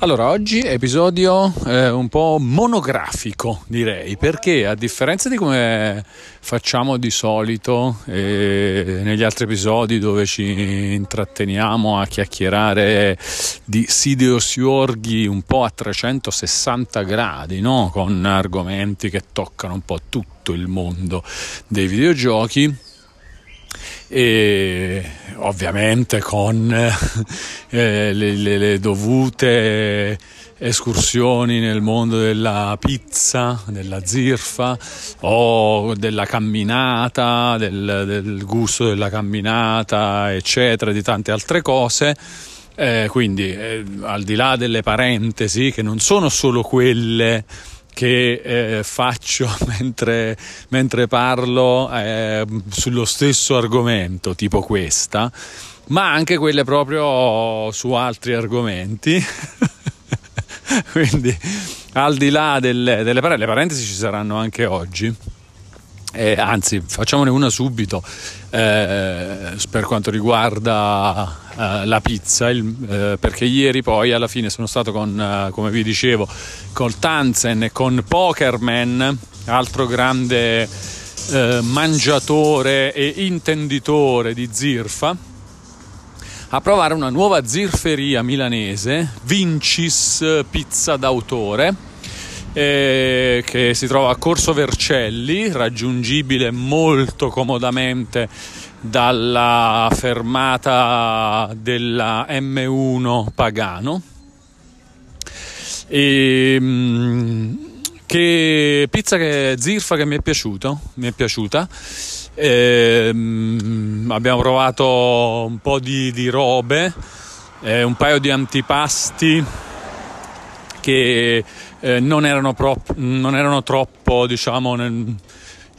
Allora, oggi episodio eh, un po' monografico, direi, perché a differenza di come facciamo di solito eh, negli altri episodi dove ci intratteniamo a chiacchierare di Sideos Yorghi un po' a 360 gradi, no? con argomenti che toccano un po' tutto il mondo dei videogiochi, e ovviamente con eh, le, le, le, dovute escursioni nel mondo della pizza, della zirfa o della camminata, del, del gusto della camminata, eccetera, di tante altre cose. Eh, quindi eh, al di là delle parentesi che non sono solo quelle che eh, faccio mentre, mentre parlo eh, sullo stesso argomento, tipo questa, ma anche quelle proprio su altri argomenti. Quindi al di là delle, delle parentesi, parentesi ci saranno anche oggi. Eh, anzi, facciamone una subito eh, per quanto riguarda eh, la pizza, il, eh, perché ieri poi alla fine sono stato con, eh, come vi dicevo, con Tanzen e con Pokerman, altro grande eh, mangiatore e intenditore di zirfa, a provare una nuova zirferia milanese, Vincis Pizza d'autore eh, che si trova a Corso Vercelli, raggiungibile molto comodamente dalla fermata della M1 Pagano. E, mm, che pizza che zirfa che mi è piaciuto, mi è piaciuta. Eh, abbiamo provato un po' di, di robe, eh, un paio di antipasti che eh, non, erano pro- non, erano troppo, diciamo, nel,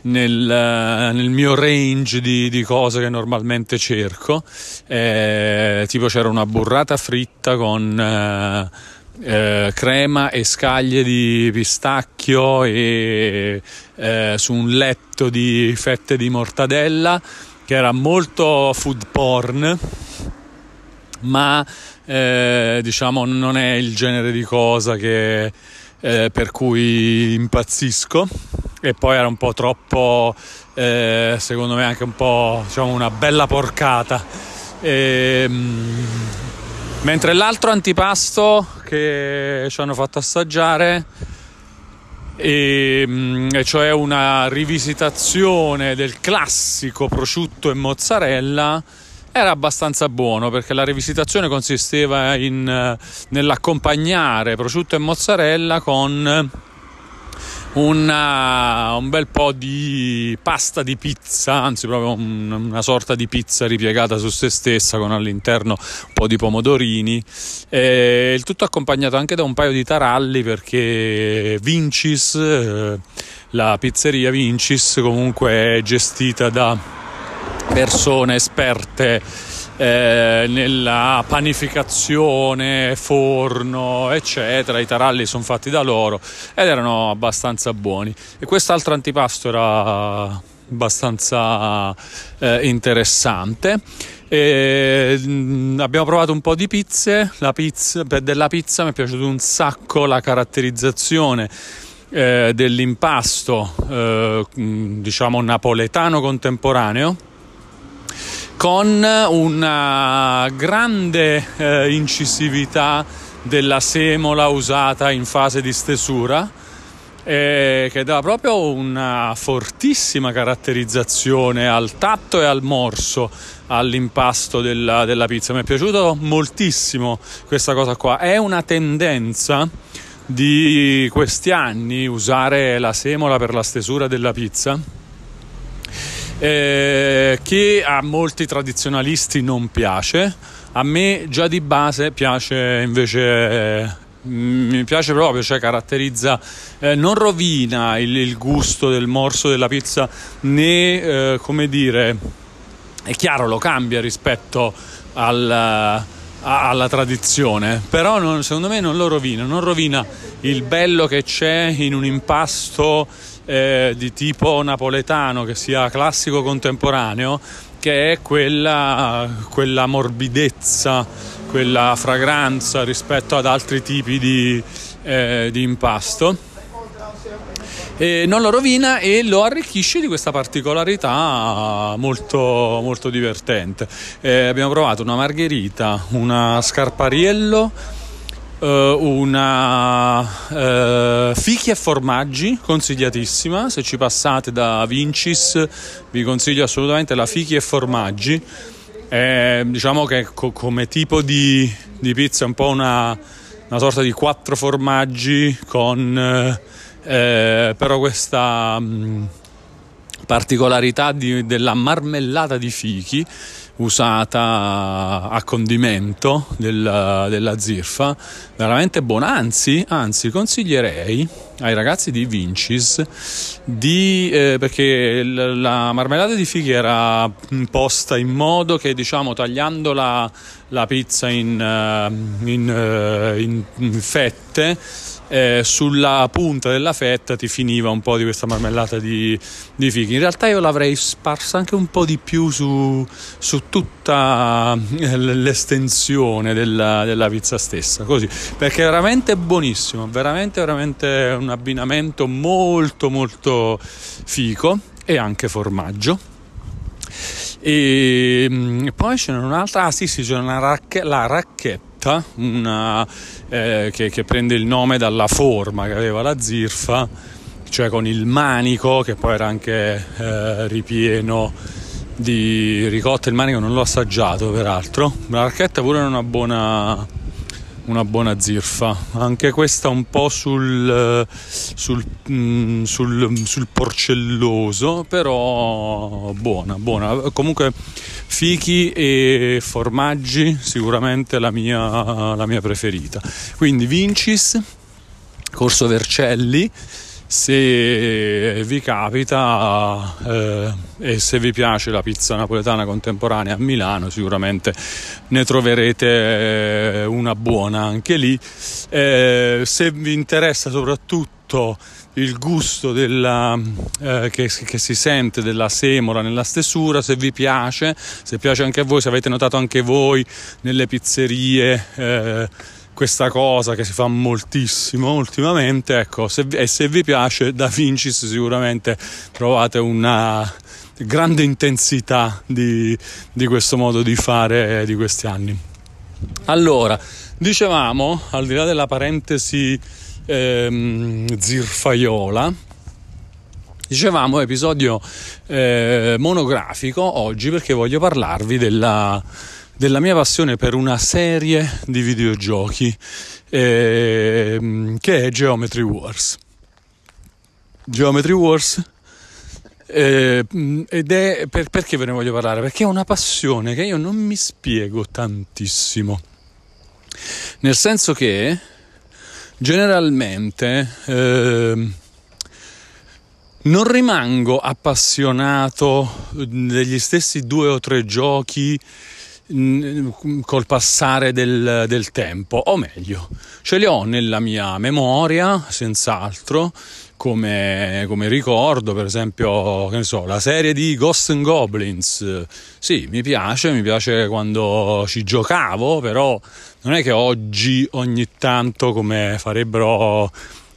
nel, eh, nel mio range di, di, cose che normalmente cerco. Eh, tipo c'era una burrata fritta con eh, eh, crema e scaglie di pistacchio e eh, su un letto di fette di mortadella che era molto food porn ma eh, diciamo non è il genere di cosa che, eh, per cui impazzisco. E poi era un po' troppo eh, secondo me anche un po' diciamo una bella porcata. E, ehm, mentre l'altro antipasto che ci hanno fatto assaggiare e, ehm, e, cioè una rivisitazione del classico prosciutto e mozzarella era abbastanza buono perché la rivisitazione consisteva in, eh, nell'accompagnare prosciutto e mozzarella con una, un bel po' di pasta di pizza, anzi proprio un, una sorta di pizza ripiegata su se stessa con all'interno un po' di pomodorini, e il tutto accompagnato anche da un paio di taralli perché Vincis, eh, la pizzeria Vincis comunque è gestita da persone esperte eh, nella panificazione, forno, eccetera. I taralli sono fatti da loro ed erano abbastanza buoni. E quest'altro antipasto era abbastanza eh, interessante. E, mh, mm, abbiamo provato un po' di pizze. La pizza, della pizza mi è piaciuta un sacco la caratterizzazione. Eh, dell'impasto eh, mm, diciamo napoletano contemporaneo con una grande eh, incisività della semola usata in fase di stesura eh, che dà proprio una fortissima caratterizzazione al tatto e al morso all'impasto della, della pizza. Mi è piaciuto moltissimo questa cosa qua. È una tendenza di questi anni usare la semola per la stesura della pizza eh, che a molti tradizionalisti non piace. A me già di base piace invece. Eh, mi piace proprio, cioè caratterizza, eh, non rovina il, il, gusto del morso della pizza né, eh, come dire, è chiaro, lo cambia rispetto al, alla tradizione, però non, secondo me non lo rovina, non rovina il bello che c'è in un impasto eh, di tipo napoletano che sia classico contemporaneo che è quella, quella morbidezza, quella fragranza rispetto ad altri tipi di, eh, di impasto. E non lo rovina e lo arricchisce di questa particolarità molto, molto divertente. Eh, abbiamo provato una margherita, una scarpariello, una eh, fichi e formaggi consigliatissima. Se ci passate da Vincis, vi consiglio assolutamente la fichi e formaggi. Eh, diciamo che co- come tipo di, di, pizza è un po' una, una sorta di quattro formaggi con eh, però questa mh, mm, particolarità di, della marmellata di fichi usata a condimento della, della zirfa, veramente buona, anzi, anzi consiglierei ai ragazzi di Vincis di, eh, perché la marmellata di fichi era posta in modo che diciamo tagliando la, la pizza in, eh, in, eh, in, in fette eh, sulla punta della fetta ti finiva un po' di questa marmellata di, di fichi. In realtà io l'avrei sparsa anche un po' di più su, su tutta eh, l'estensione della, della, pizza stessa, così, perché è veramente buonissimo, veramente, veramente un abbinamento molto, molto fico e anche formaggio. E mm, poi c'è un'altra, ah sì sì, c'è una racche, la racchetta Zirta, una, eh, che, che, prende il nome dalla forma che aveva la zirfa, cioè con il manico che poi era anche eh, ripieno di ricotta. Il manico non l'ho assaggiato peraltro, la racchetta pure è una buona una buona zirfa, anche questa un po' sul, sul, mm, sul, sul porcelloso, però buona, buona. Comunque fichi e formaggi sicuramente la mia, la mia preferita. Quindi Vincis, Corso Vercelli se vi capita eh, e se vi piace la pizza napoletana contemporanea a Milano sicuramente ne troverete eh, una buona anche lì. Eh, se vi interessa soprattutto il gusto della, eh, che, che, si sente della semola nella stesura, se vi piace, se piace anche a voi, se avete notato anche voi nelle pizzerie eh, questa cosa che si fa moltissimo ultimamente, ecco, se, e se vi piace Da Vincis sicuramente trovate una grande intensità di, di questo modo di fare di questi anni. Allora, dicevamo, al di là della parentesi ehm, zirfaiola, dicevamo episodio eh, monografico oggi perché voglio parlarvi della della mia passione per una serie di videogiochi eh, che è Geometry Wars. Geometry Wars eh, ed è per, perché ve ne voglio parlare? Perché è una passione che io non mi spiego tantissimo. Nel senso che generalmente eh, non rimango appassionato degli stessi due o tre giochi col passare del, del, tempo, o meglio, ce li ho nella mia memoria, senz'altro, come, come ricordo, per esempio, so, la serie di Ghost and Goblins. Sì, mi piace, mi piace quando ci giocavo, però non è che oggi ogni tanto, come farebbero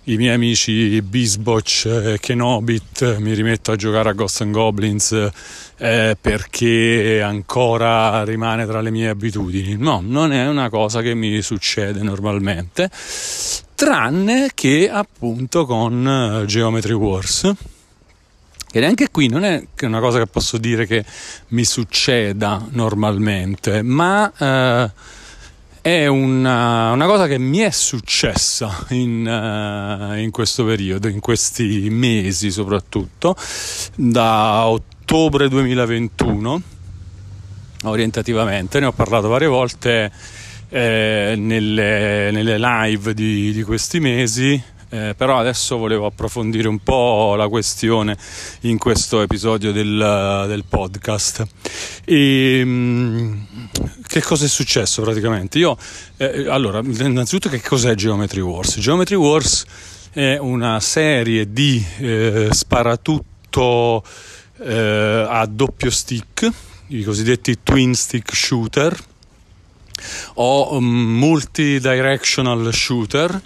i miei amici Bisbotch e Kenobit mi rimetto a giocare a Ghost and Goblins eh, perché ancora rimane tra le mie abitudini. No, non è una cosa che mi succede normalmente, tranne che appunto con eh, Geometry Wars. E neanche qui non è una cosa che posso dire che mi succeda normalmente, ma eh, è una, una, cosa che mi è successa in, uh, in, questo periodo, in questi mesi soprattutto, da ottobre 2021, orientativamente, ne ho parlato varie volte eh, nelle, nelle, live di, di questi mesi eh, però adesso volevo approfondire un po' la questione in questo episodio del, del podcast. E, mm, che cosa è successo praticamente? Io, eh, allora, innanzitutto che cos'è Geometry Wars? Geometry Wars è una serie di eh, sparatutto eh, a doppio stick i cosiddetti twin stick shooter o um, multi-directional shooter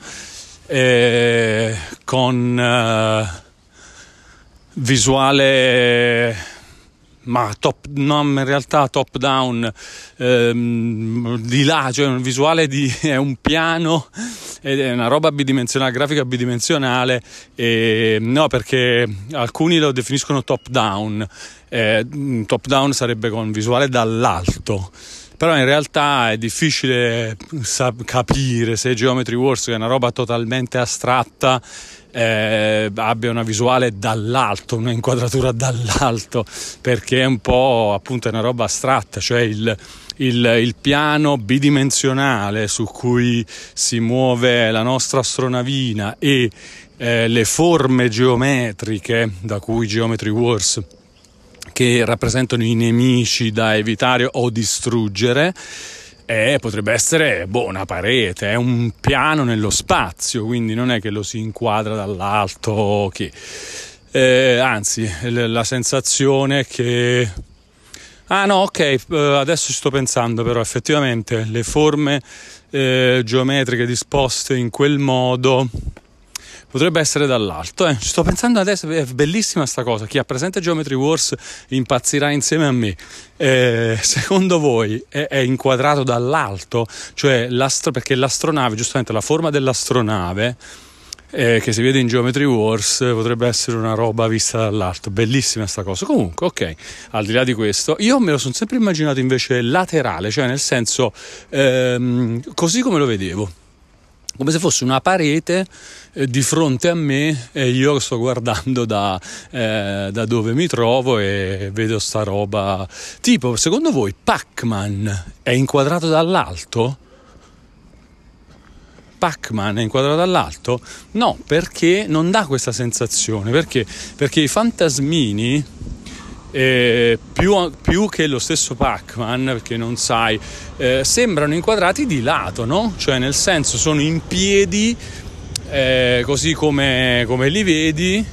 eh, con uh, visuale ma top, no, in realtà top down ehm, di là, cioè un visuale di è un piano ed è una roba bidimensionale, grafica bidimensionale, e, no perché alcuni lo definiscono top down, eh, top down sarebbe con visuale dall'alto però in realtà è difficile capire se Geometry Wars che è una roba totalmente astratta eh, abbia una visuale dall'alto, un'inquadratura dall'alto, perché è un po' appunto una roba astratta, cioè il, il, il, piano bidimensionale su cui si muove la nostra astronavina e eh, le forme geometriche da cui Geometry Wars che rappresentano i nemici da evitare o distruggere eh, potrebbe essere boh, una parete, è un piano nello spazio, quindi non è che lo si inquadra dall'alto. Che... Eh, anzi, la sensazione che... Ah no, ok, eh, adesso ci sto pensando però effettivamente le forme eh, geometriche disposte in quel modo potrebbe essere dall'alto. Eh. Ci sto pensando adesso, è bellissima sta cosa. Chi ha presente Geometry Wars impazzirà insieme a me. Eh, secondo voi è, è, inquadrato dall'alto? Cioè, perché l'astronave, giustamente la forma dell'astronave eh, che si vede in Geometry Wars potrebbe essere una roba vista dall'alto. Bellissima sta cosa. Comunque, ok, al di là di questo, io me lo sono sempre immaginato invece laterale, cioè nel senso ehm, così come lo vedevo come se fosse una parete eh, di fronte a me e io sto guardando da, eh, da, dove mi trovo e vedo sta roba. Tipo, secondo voi Pac-Man è inquadrato dall'alto? Pac-Man è inquadrato dall'alto? No, perché non dà questa sensazione. Perché? Perché i fantasmini eh, più, più, che lo stesso Pac-Man, perché non sai, eh, sembrano inquadrati di lato, no? Cioè nel senso sono in piedi, eh, così come, come li vedi,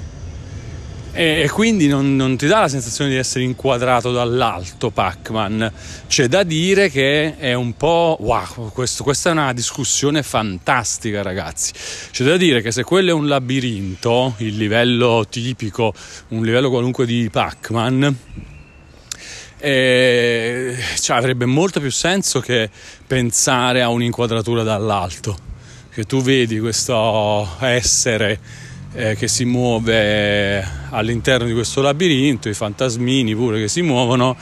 e, quindi non, non, ti dà la sensazione di essere inquadrato dall'alto Pac-Man. C'è da dire che è un po'. Wow, questo, questa è una discussione fantastica, ragazzi. C'è da dire che se quello è un labirinto, il livello tipico, un livello qualunque di Pac-Man. Eh, cioè, avrebbe molto più senso che pensare a un'inquadratura dall'alto. Che tu vedi questo essere eh, che si muove all'interno di questo labirinto, i fantasmini pure che si muovono,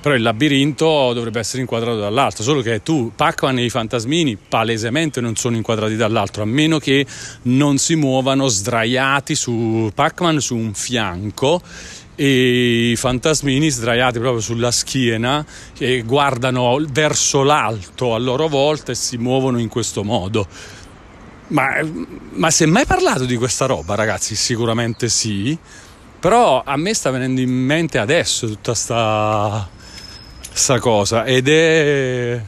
però il labirinto dovrebbe essere inquadrato dall'alto, solo che tu, Pac-Man e i fantasmini palesemente non sono inquadrati dall'alto, a meno che non si muovano sdraiati su Pac-Man su un fianco e i fantasmini sdraiati proprio sulla schiena che guardano verso l'alto a loro volta e si muovono in questo modo. Ma, ma si è mai parlato di questa roba, ragazzi? Sicuramente sì. Però a me sta venendo in mente adesso tutta sta, sta cosa ed è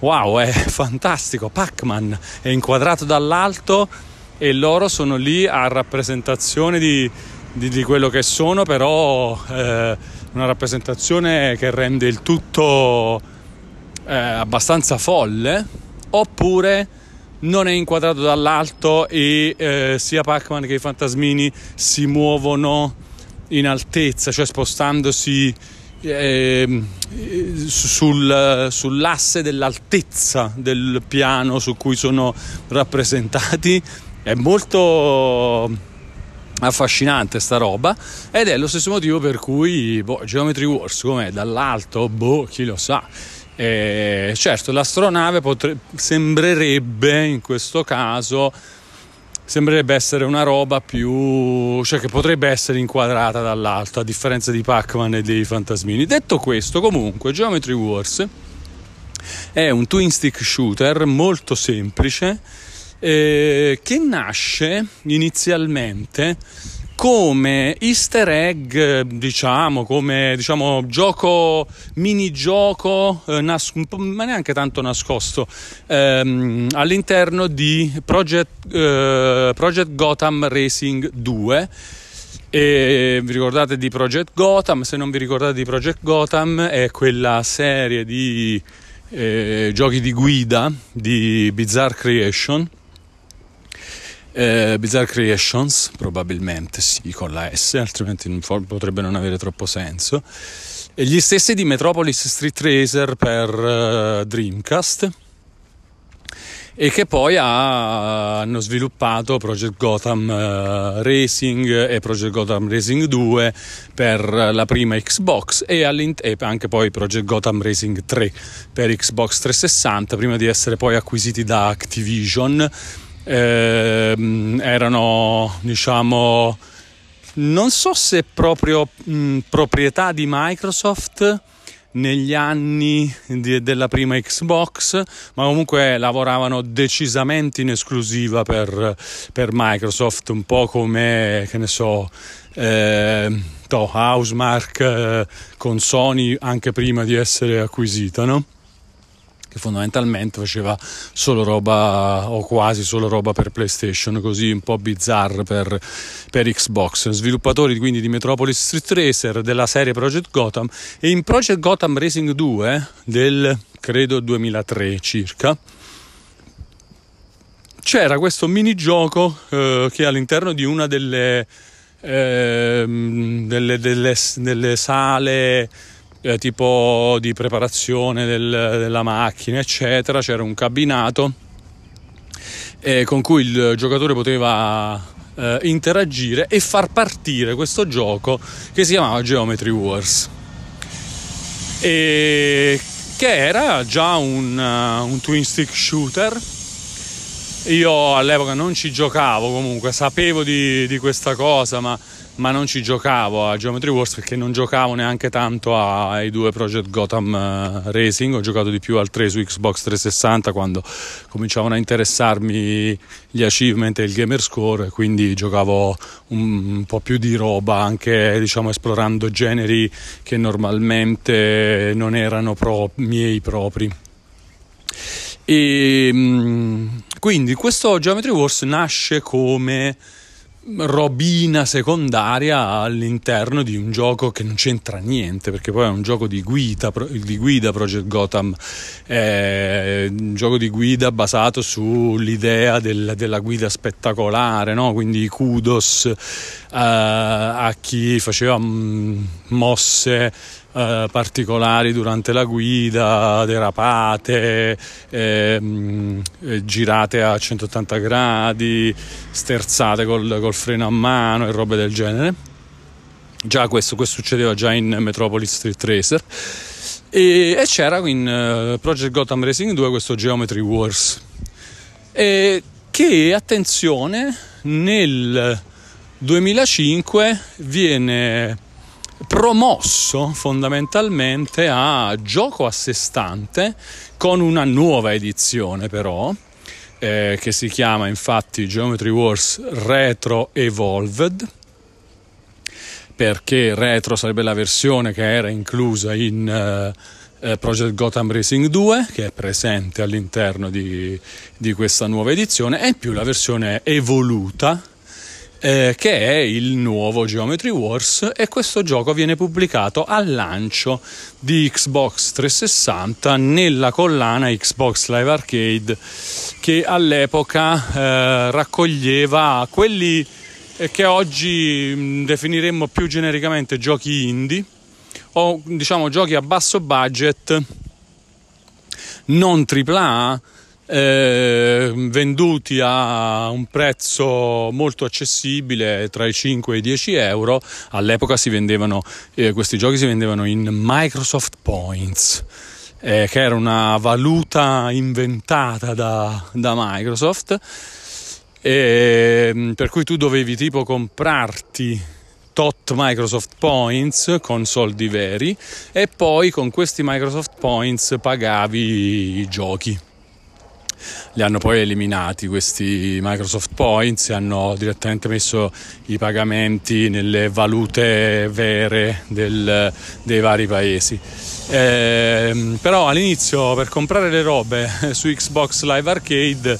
wow, è fantastico. Pac-Man è inquadrato dall'alto e loro sono lì a rappresentazione di, di, di quello che sono, però eh, una rappresentazione che rende il tutto eh, abbastanza folle. Oppure non è inquadrato dall'alto e eh, sia Pac-Man che i fantasmini si muovono in altezza, cioè spostandosi eh, sul, sull'asse dell'altezza del piano su cui sono rappresentati. È molto affascinante sta roba ed è lo stesso motivo per cui boh, Geometry Wars com'è dall'alto, boh, chi lo sa e certo, l'astronave potre- sembrerebbe in questo caso sembrerebbe essere una roba più cioè che potrebbe essere inquadrata dall'alto a differenza di Pac-Man e dei fantasmini. Detto questo, comunque, Geometry Wars è un twin stick shooter molto semplice eh, che nasce inizialmente come easter egg, diciamo, come diciamo, gioco, minigioco, eh, nas- ma neanche tanto nascosto, ehm, all'interno di Project, eh, Project Gotham Racing 2 E vi ricordate di Project Gotham? Se non vi ricordate di Project Gotham, è quella serie di eh, giochi di guida di Bizarre Creation. Eh, Bizarre Creations, probabilmente sì, con la S, altrimenti non, potrebbe non avere troppo senso. E gli stessi di Metropolis Street Racer per uh, Dreamcast e che poi ha, hanno sviluppato Project Gotham uh, Racing e Project Gotham Racing 2 per la prima Xbox e, e, anche poi Project Gotham Racing 3 per Xbox 360 prima di essere poi acquisiti da Activision eh, erano diciamo non so se proprio mh, proprietà di Microsoft negli anni di, della prima Xbox, ma comunque lavoravano decisamente in esclusiva per, per Microsoft, un po' come, che ne so, eh, Housemark eh, con Sony anche prima di essere acquisita, no? Che fondamentalmente faceva solo roba o quasi solo roba per PlayStation, così un po' bizzarre per, per Xbox. Sviluppatori quindi di Metropolis Street Racer della serie Project Gotham e in Project Gotham Racing 2 del credo 2003 circa c'era questo minigioco eh, che all'interno di una delle, eh, delle, delle, delle sale eh, tipo di preparazione del, della macchina, eccetera. C'era un cabinato eh, con cui il giocatore poteva eh, interagire e far partire questo gioco che si chiamava Geometry Wars. E che era già un, uh, un twin stick shooter. Io all'epoca non ci giocavo comunque, sapevo di, di questa cosa, ma ma non ci giocavo a Geometry Wars perché non giocavo neanche tanto ai due Project Gotham eh, Racing, ho giocato di più al 3 su Xbox 360 quando cominciavano a interessarmi gli achievement e il gamer score, quindi giocavo un, po' più di roba anche diciamo esplorando generi che normalmente non erano pro, miei propri. E mm, quindi questo Geometry Wars nasce come robina secondaria all'interno di un gioco che non c'entra niente perché poi è un gioco di guida, di guida Project Gotham è un gioco di guida basato sull'idea del, della guida spettacolare no? quindi kudos uh, a chi faceva mm, mosse eh, particolari durante la guida, derapate, ehm, eh, girate a 180 gradi, sterzate col, col, freno a mano e robe del genere. Già questo, questo succedeva già in Metropolis Street Racer. E, e c'era in uh, Project Gotham Racing 2 questo Geometry Wars. E che, attenzione, nel 2005 viene promosso fondamentalmente a gioco a sé stante con una nuova edizione però eh, che si chiama infatti Geometry Wars Retro Evolved perché Retro sarebbe la versione che era inclusa in eh, eh Project Gotham Racing 2 che è presente all'interno di, di questa nuova edizione e più la versione evoluta eh, che è il nuovo Geometry Wars e questo gioco viene pubblicato al lancio di Xbox 360 nella collana Xbox Live Arcade che all'epoca eh, raccoglieva quelli eh, che oggi mm, definiremmo più genericamente giochi indie o diciamo giochi a basso budget non AAA eh, venduti a un prezzo molto accessibile tra i 5 e i 10 euro. All'epoca si vendevano eh, questi giochi si vendevano in Microsoft Points eh, che era una valuta inventata da, da Microsoft. E, per cui tu dovevi tipo comprarti tot Microsoft Points con soldi veri e poi con questi Microsoft Points pagavi i giochi li hanno poi eliminati questi Microsoft Points e hanno direttamente messo i pagamenti nelle valute vere del, dei vari paesi. Eh, però all'inizio per comprare le robe su Xbox Live Arcade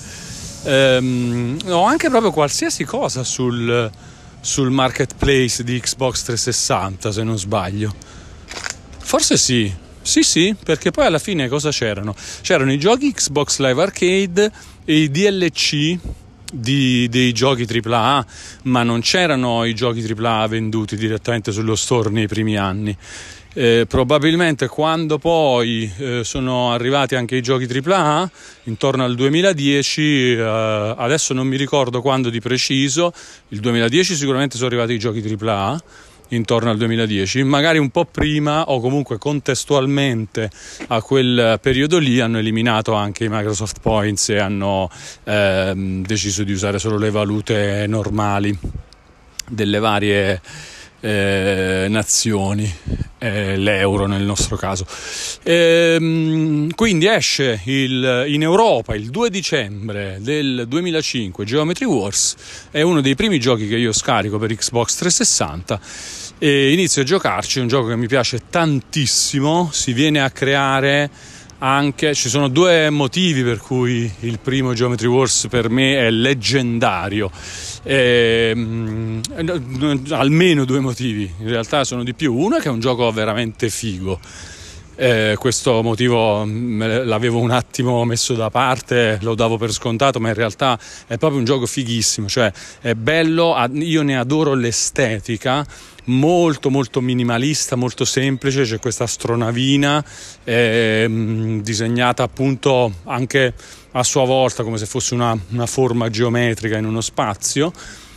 ehm, o anche proprio qualsiasi cosa sul, sul marketplace di Xbox 360 se non sbaglio. Forse sì, sì sì, perché poi alla fine cosa c'erano? C'erano i giochi Xbox Live Arcade e i DLC di, dei giochi AAA, ma non c'erano i giochi AAA venduti direttamente sullo store nei primi anni. Eh, probabilmente quando poi eh, sono arrivati anche i giochi AAA, intorno al 2010, eh, adesso non mi ricordo quando di preciso, il 2010 sicuramente sono arrivati i giochi AAA intorno al 2010, magari un po' prima o comunque contestualmente a quel periodo lì hanno eliminato anche i Microsoft Points e hanno ehm, deciso di usare solo le valute normali delle varie eh, nazioni, eh, l'euro nel nostro caso. Ehm, quindi esce il, in Europa il 2 dicembre del 2005 Geometry Wars, è uno dei primi giochi che io scarico per Xbox 360 e inizio a giocarci, è un gioco che mi piace tantissimo, si viene a creare anche ci sono due motivi per cui il primo Geometry Wars per me è leggendario. E, mm, almeno due motivi in realtà sono di più. Uno è che è un gioco veramente figo eh, questo motivo l'avevo un attimo messo da parte, lo davo per scontato, ma in realtà è proprio un gioco fighissimo, cioè è bello, io ne adoro l'estetica, molto molto minimalista, molto semplice, c'è questa astronavina eh, disegnata appunto anche a sua volta come se fosse una, una forma geometrica in uno spazio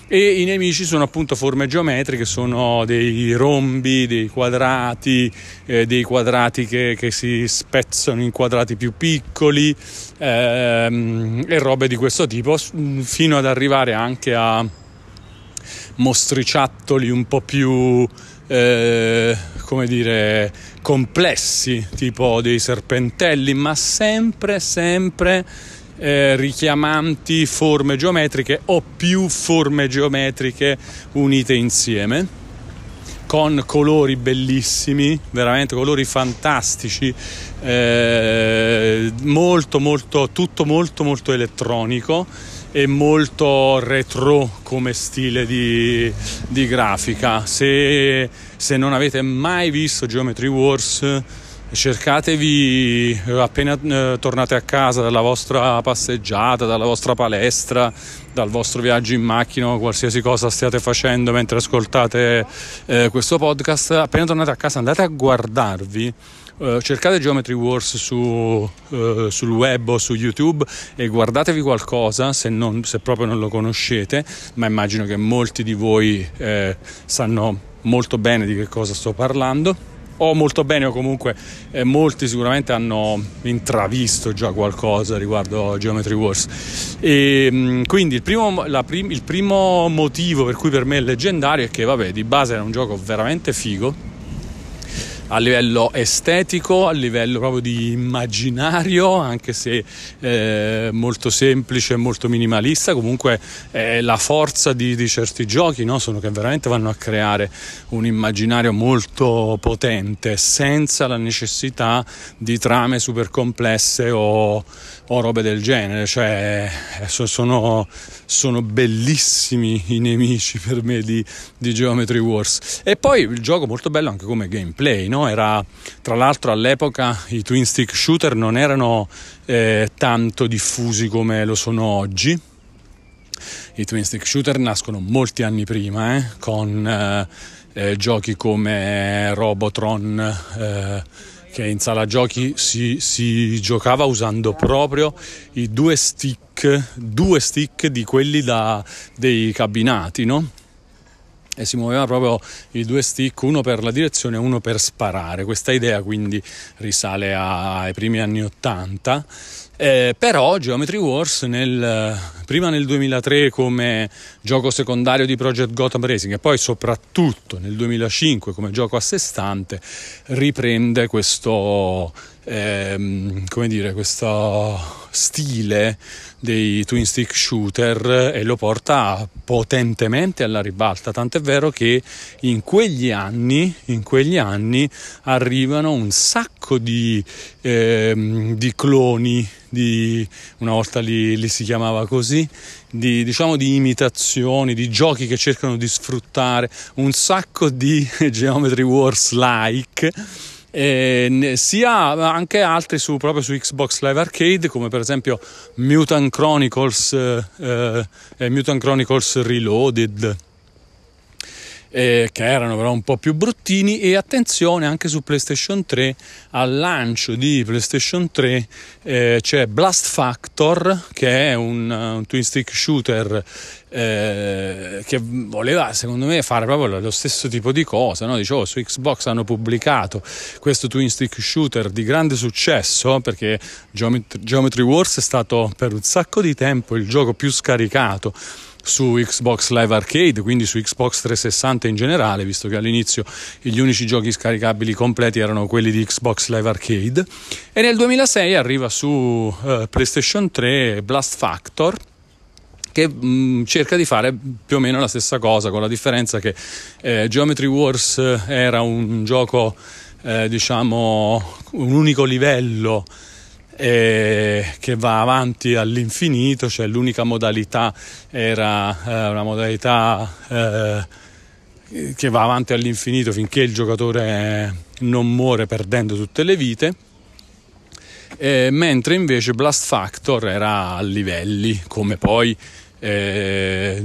e i nemici sono appunto forme geometriche, sono dei rombi, dei quadrati, eh, dei quadrati che, che, si spezzano in quadrati più piccoli ehm, e robe di questo tipo, fino ad arrivare anche a mostriciattoli un po' più eh, come dire complessi, tipo dei serpentelli, ma sempre, sempre eh, richiamanti forme geometriche o più forme geometriche unite insieme con colori bellissimi, veramente colori fantastici, eh, molto molto tutto molto molto elettronico e molto retro come stile di, di grafica. Se, se non avete mai visto Geometry Wars cercatevi eh, appena eh, tornate a casa dalla vostra passeggiata, dalla vostra palestra, dal vostro viaggio in macchina o qualsiasi cosa stiate facendo mentre ascoltate eh, questo podcast, appena tornate a casa andate a guardarvi Uh, cercate Geometry Wars su, uh, sul web o su YouTube e guardatevi qualcosa se, non, se, proprio non lo conoscete, ma immagino che molti di voi eh, sanno molto bene di che cosa sto parlando o molto bene o comunque eh, molti sicuramente hanno intravisto già qualcosa riguardo Geometry Wars. E mm, quindi il primo, prim- il primo motivo per cui per me è leggendario è che vabbè di base era un gioco veramente figo a livello estetico, a livello proprio di immaginario, anche se eh, molto semplice e molto minimalista, comunque eh, la forza di, di certi giochi no? sono che veramente vanno a creare un immaginario molto potente senza la necessità di trame super complesse o, o robe del genere, cioè sono, sono bellissimi i nemici per me di, di Geometry Wars. E poi il gioco molto bello anche come gameplay, no? Era, tra l'altro all'epoca i twin stick shooter non erano eh, tanto diffusi come lo sono oggi. I twin stick shooter nascono molti anni prima eh, con eh, eh giochi come Robotron eh, che in sala giochi si, si, giocava usando proprio i due stick, due stick di quelli da, dei cabinati, no? E si muoveva proprio i due stick, uno per la direzione e uno per sparare. Questa idea quindi risale ai primi anni 80. Eh, però Geometry Wars nel, prima nel 2003 come gioco secondario di Project Gotham Racing e poi soprattutto nel 2005 come gioco a sé stante riprende questo, ehm, come dire, questo stile dei twin stick shooter e lo porta potentemente alla ribalta, tant'è vero che in quegli anni, in quegli anni arrivano un sacco di, eh, di cloni, di, una volta li, li si chiamava così, di, diciamo di imitazioni, di giochi che cercano di sfruttare un sacco di Geometry Wars like eh, sia anche altri su, proprio su Xbox Live Arcade come per esempio Mutant Chronicles eh, eh, Mutant Chronicles Reloaded eh, che erano però un po' più bruttini e attenzione anche su PlayStation 3 al lancio di PlayStation 3 eh, c'è Blast Factor che è un, un twin stick shooter eh, che voleva secondo me fare proprio lo stesso tipo di cosa no? dicevo su Xbox hanno pubblicato questo twin stick shooter di grande successo perché Geometry Wars è stato per un sacco di tempo il gioco più scaricato su Xbox Live Arcade, quindi su Xbox 360 in generale, visto che all'inizio gli unici giochi scaricabili completi erano quelli di Xbox Live Arcade. E nel 2006 arriva su uh, PlayStation 3 Blast Factor che mm, cerca di fare più o meno la stessa cosa, con la differenza che eh, Geometry Wars era un gioco, eh, diciamo, un unico livello eh, che va avanti all'infinito, cioè l'unica modalità era eh, una modalità eh, che va avanti all'infinito finché il giocatore non muore perdendo tutte le vite. mentre invece Blast Factor era a livelli come poi eh,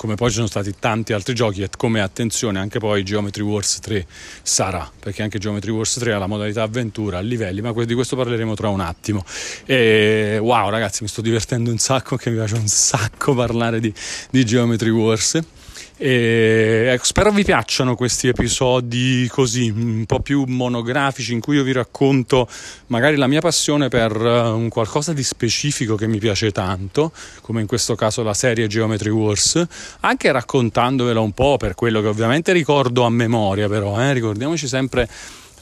come poi ci sono stati tanti altri giochi e come attenzione anche poi Geometry Wars 3 sarà perché anche Geometry Wars 3 ha la modalità avventura a livelli ma di questo parleremo tra un attimo. E wow ragazzi mi sto divertendo un sacco che mi piace un sacco parlare di, di Geometry Wars e, ecco, spero vi piacciono questi episodi così un po' più monografici in cui io vi racconto magari la mia passione per uh, un qualcosa di specifico che mi piace tanto, come in questo caso la serie Geometry Wars, anche raccontandovela un po' per quello che ovviamente ricordo a memoria, però eh, ricordiamoci sempre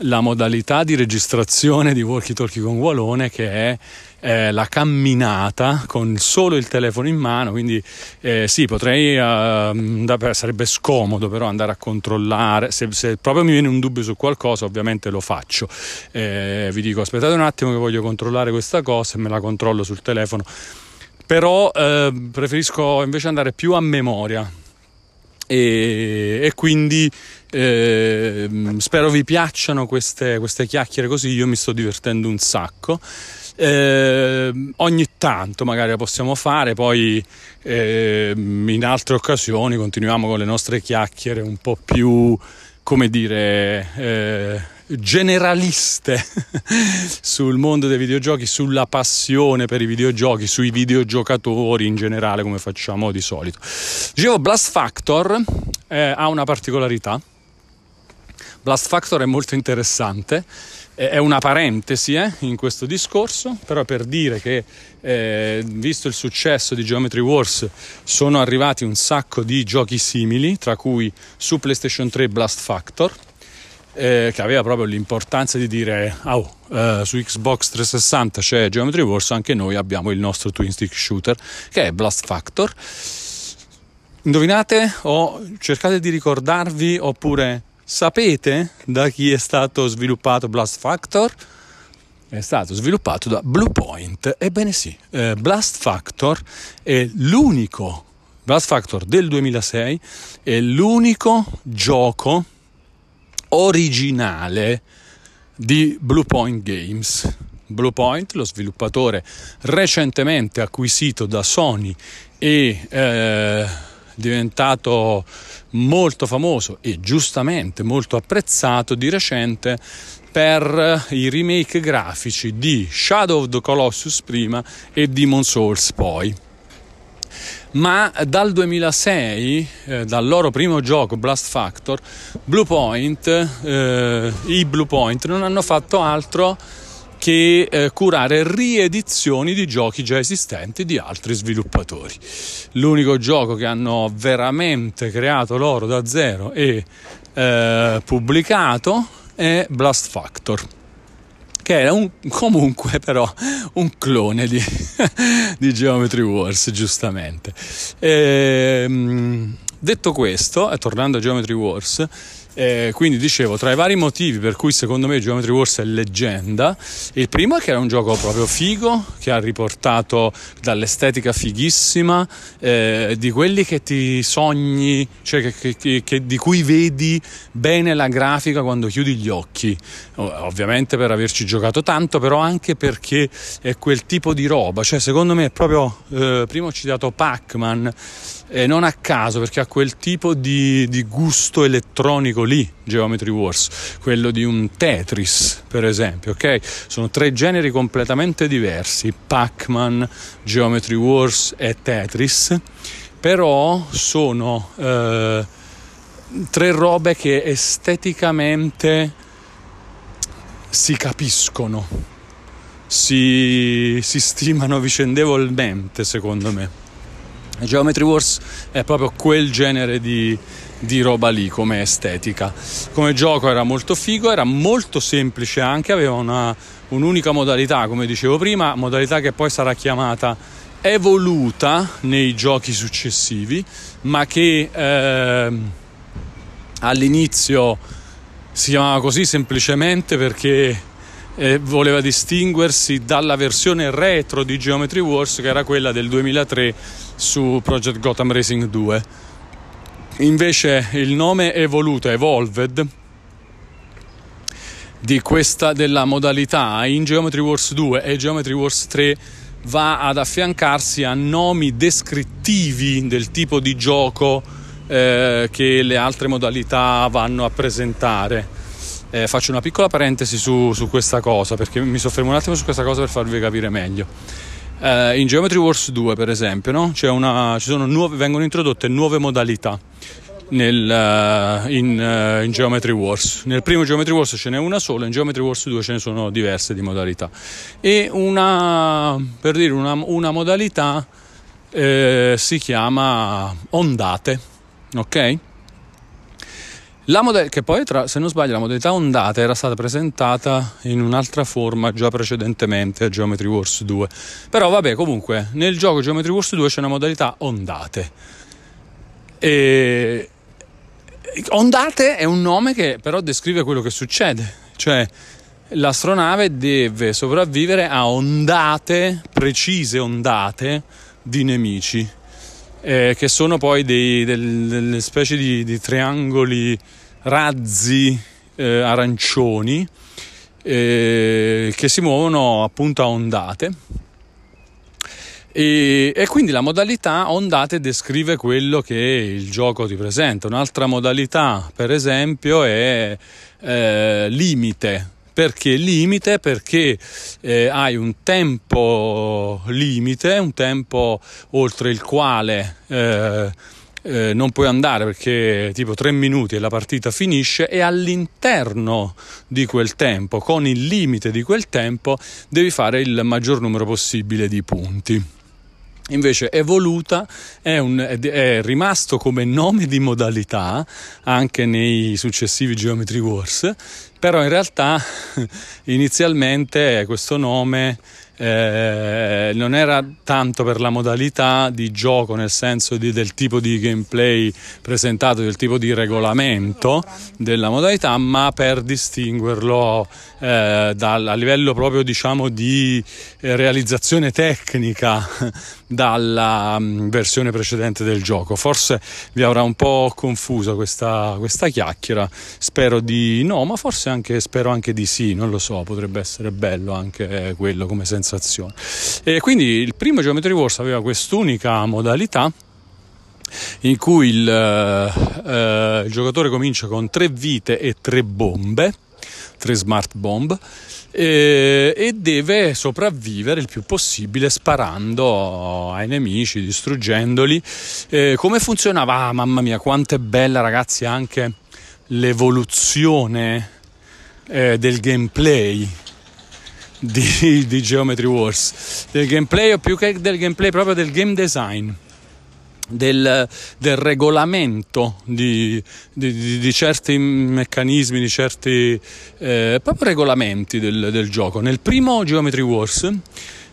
la modalità di registrazione di Walkie Talkie con Walone che è eh, la camminata con solo il telefono in mano, quindi eh, sì, potrei, eh, sarebbe scomodo però andare a controllare, se, se, proprio mi viene un dubbio su qualcosa ovviamente lo faccio, eh, vi dico aspettate un attimo che voglio controllare questa cosa e me la controllo sul telefono, però eh, preferisco invece andare più a memoria. E, e quindi eh, spero vi piacciono queste, queste chiacchiere così, io mi sto divertendo un sacco. Eh, ogni tanto magari la possiamo fare, poi eh, in altre occasioni continuiamo con le nostre chiacchiere un po' più, come dire, eh, generaliste sul mondo dei videogiochi, sulla passione per i videogiochi, sui videogiocatori in generale, come facciamo di solito. Dicevo, Blast Factor eh, ha una particolarità. Blast Factor è molto interessante è una parentesi eh, in questo discorso, però per dire che eh, visto il successo di Geometry Wars sono arrivati un sacco di giochi simili, tra cui su PlayStation 3 Blast Factor, eh, che aveva proprio l'importanza di dire oh, su Xbox 360 c'è Geometry Wars, anche noi abbiamo il nostro twin stick shooter che è Blast Factor. Indovinate o cercate di ricordarvi oppure Sapete da chi è stato sviluppato Blast Factor? È stato sviluppato da Bluepoint. Ebbene sì, eh, Blast Factor è l'unico, Blast Factor del 2006 è l'unico gioco originale di Bluepoint Games. Bluepoint, lo sviluppatore recentemente acquisito da Sony e eh, diventato molto famoso e giustamente molto apprezzato di recente per i remake grafici di Shadow of the Colossus prima e Demon Souls poi. Ma dal 2006, eh, dal loro primo gioco Blast Factor, Bluepoint, eh, i Bluepoint non hanno fatto altro che eh, curare riedizioni di giochi già esistenti di altri sviluppatori. L'unico gioco che hanno veramente creato loro da zero e eh, pubblicato è Blast Factor che era un, comunque però un clone di, di Geometry Wars, giustamente. E, ehm, detto questo, e tornando a Geometry Wars, eh, quindi dicevo, tra i vari motivi per cui secondo me Geometry Wars è leggenda, il primo è che era un gioco proprio figo, che ha riportato dall'estetica fighissima, eh, di quelli che ti sogni, cioè che, che, che, di cui vedi bene la grafica quando chiudi gli occhi. Ovviamente per averci giocato tanto, però anche perché è quel tipo di roba, cioè secondo me è proprio, eh, prima ho citato Pac-Man, e non a caso perché ha quel tipo di, di, gusto elettronico lì Geometry Wars quello di un Tetris per esempio ok? Sono tre generi completamente diversi Pac-Man Geometry Wars e Tetris però sono eh, tre robe che esteticamente si capiscono si, si stimano vicendevolmente secondo me Geometry Wars è proprio quel genere di, di, roba lì come estetica. Come gioco era molto figo, era molto semplice anche, aveva una, un'unica modalità, come dicevo prima, modalità che poi sarà chiamata evoluta nei giochi successivi, ma che eh, all'inizio si chiamava così semplicemente perché eh, voleva distinguersi dalla versione retro di Geometry Wars che era quella del 2003 su Project Gotham Racing 2. Invece il nome evoluto, Evolved, di questa della modalità in Geometry Wars 2 e Geometry Wars 3 va ad affiancarsi a nomi descrittivi del tipo di gioco eh, che le altre modalità vanno a presentare. Eh, faccio una piccola parentesi su, su, questa cosa perché mi soffermo un attimo su questa cosa per farvi capire meglio. Eh, in Geometry Wars 2, per esempio, no? una, nuove, vengono introdotte nuove modalità. Nel, uh, in, uh, in, Geometry Wars. Nel primo Geometry Wars ce n'è una sola, in Geometry Wars 2 ce ne sono diverse di modalità. E una, per dire una, una modalità eh, si chiama ondate, ok? La modell- che poi, tra, se non sbaglio, la modalità ondata era stata presentata in un'altra forma già precedentemente a Geometry Wars 2. Però vabbè, comunque, nel gioco Geometry Wars 2 c'è una modalità ondate. E... Ondate è un nome che però descrive quello che succede, cioè l'astronave deve sopravvivere a ondate, precise ondate di nemici, eh, che sono poi dei, del, delle specie di, di triangoli razzi eh, arancioni eh, che si muovono appunto a ondate. E, e, quindi la modalità ondate descrive quello che il gioco ti presenta. Un'altra modalità, per esempio, è eh, limite. Perché limite? Perché eh, hai un tempo limite, un tempo oltre il quale eh, eh, non puoi andare perché tipo tre minuti e la partita finisce e all'interno di quel tempo, con il limite di quel tempo, devi fare il maggior numero possibile di punti. Invece Evoluta è, un, è, rimasto come nome di modalità anche nei successivi Geometry Wars, però in realtà inizialmente questo nome eh, non era tanto per la modalità di gioco, nel senso di, del tipo di gameplay presentato, del tipo di regolamento della modalità, ma per distinguerlo eh, dal, a livello proprio diciamo di eh, realizzazione tecnica dalla um, versione precedente del gioco. Forse vi avrà un po' confuso questa, questa chiacchiera, spero di no, ma forse anche, spero anche di sì, non lo so, potrebbe essere bello anche quello come sensazione. E quindi il primo Geometry Wars aveva quest'unica modalità in cui il, eh, il giocatore comincia con tre vite e tre bombe tre smart bomb eh, e deve sopravvivere il più possibile sparando ai nemici, distruggendoli. Eh, come funzionava? Ah, mamma mia, quanto è bella ragazzi anche l'evoluzione eh, del gameplay di, di, Geometry Wars, del gameplay o più che del gameplay proprio del game design. Del, del, regolamento di, di, di, certi meccanismi, di certi eh, proprio regolamenti del, del, gioco. Nel primo Geometry Wars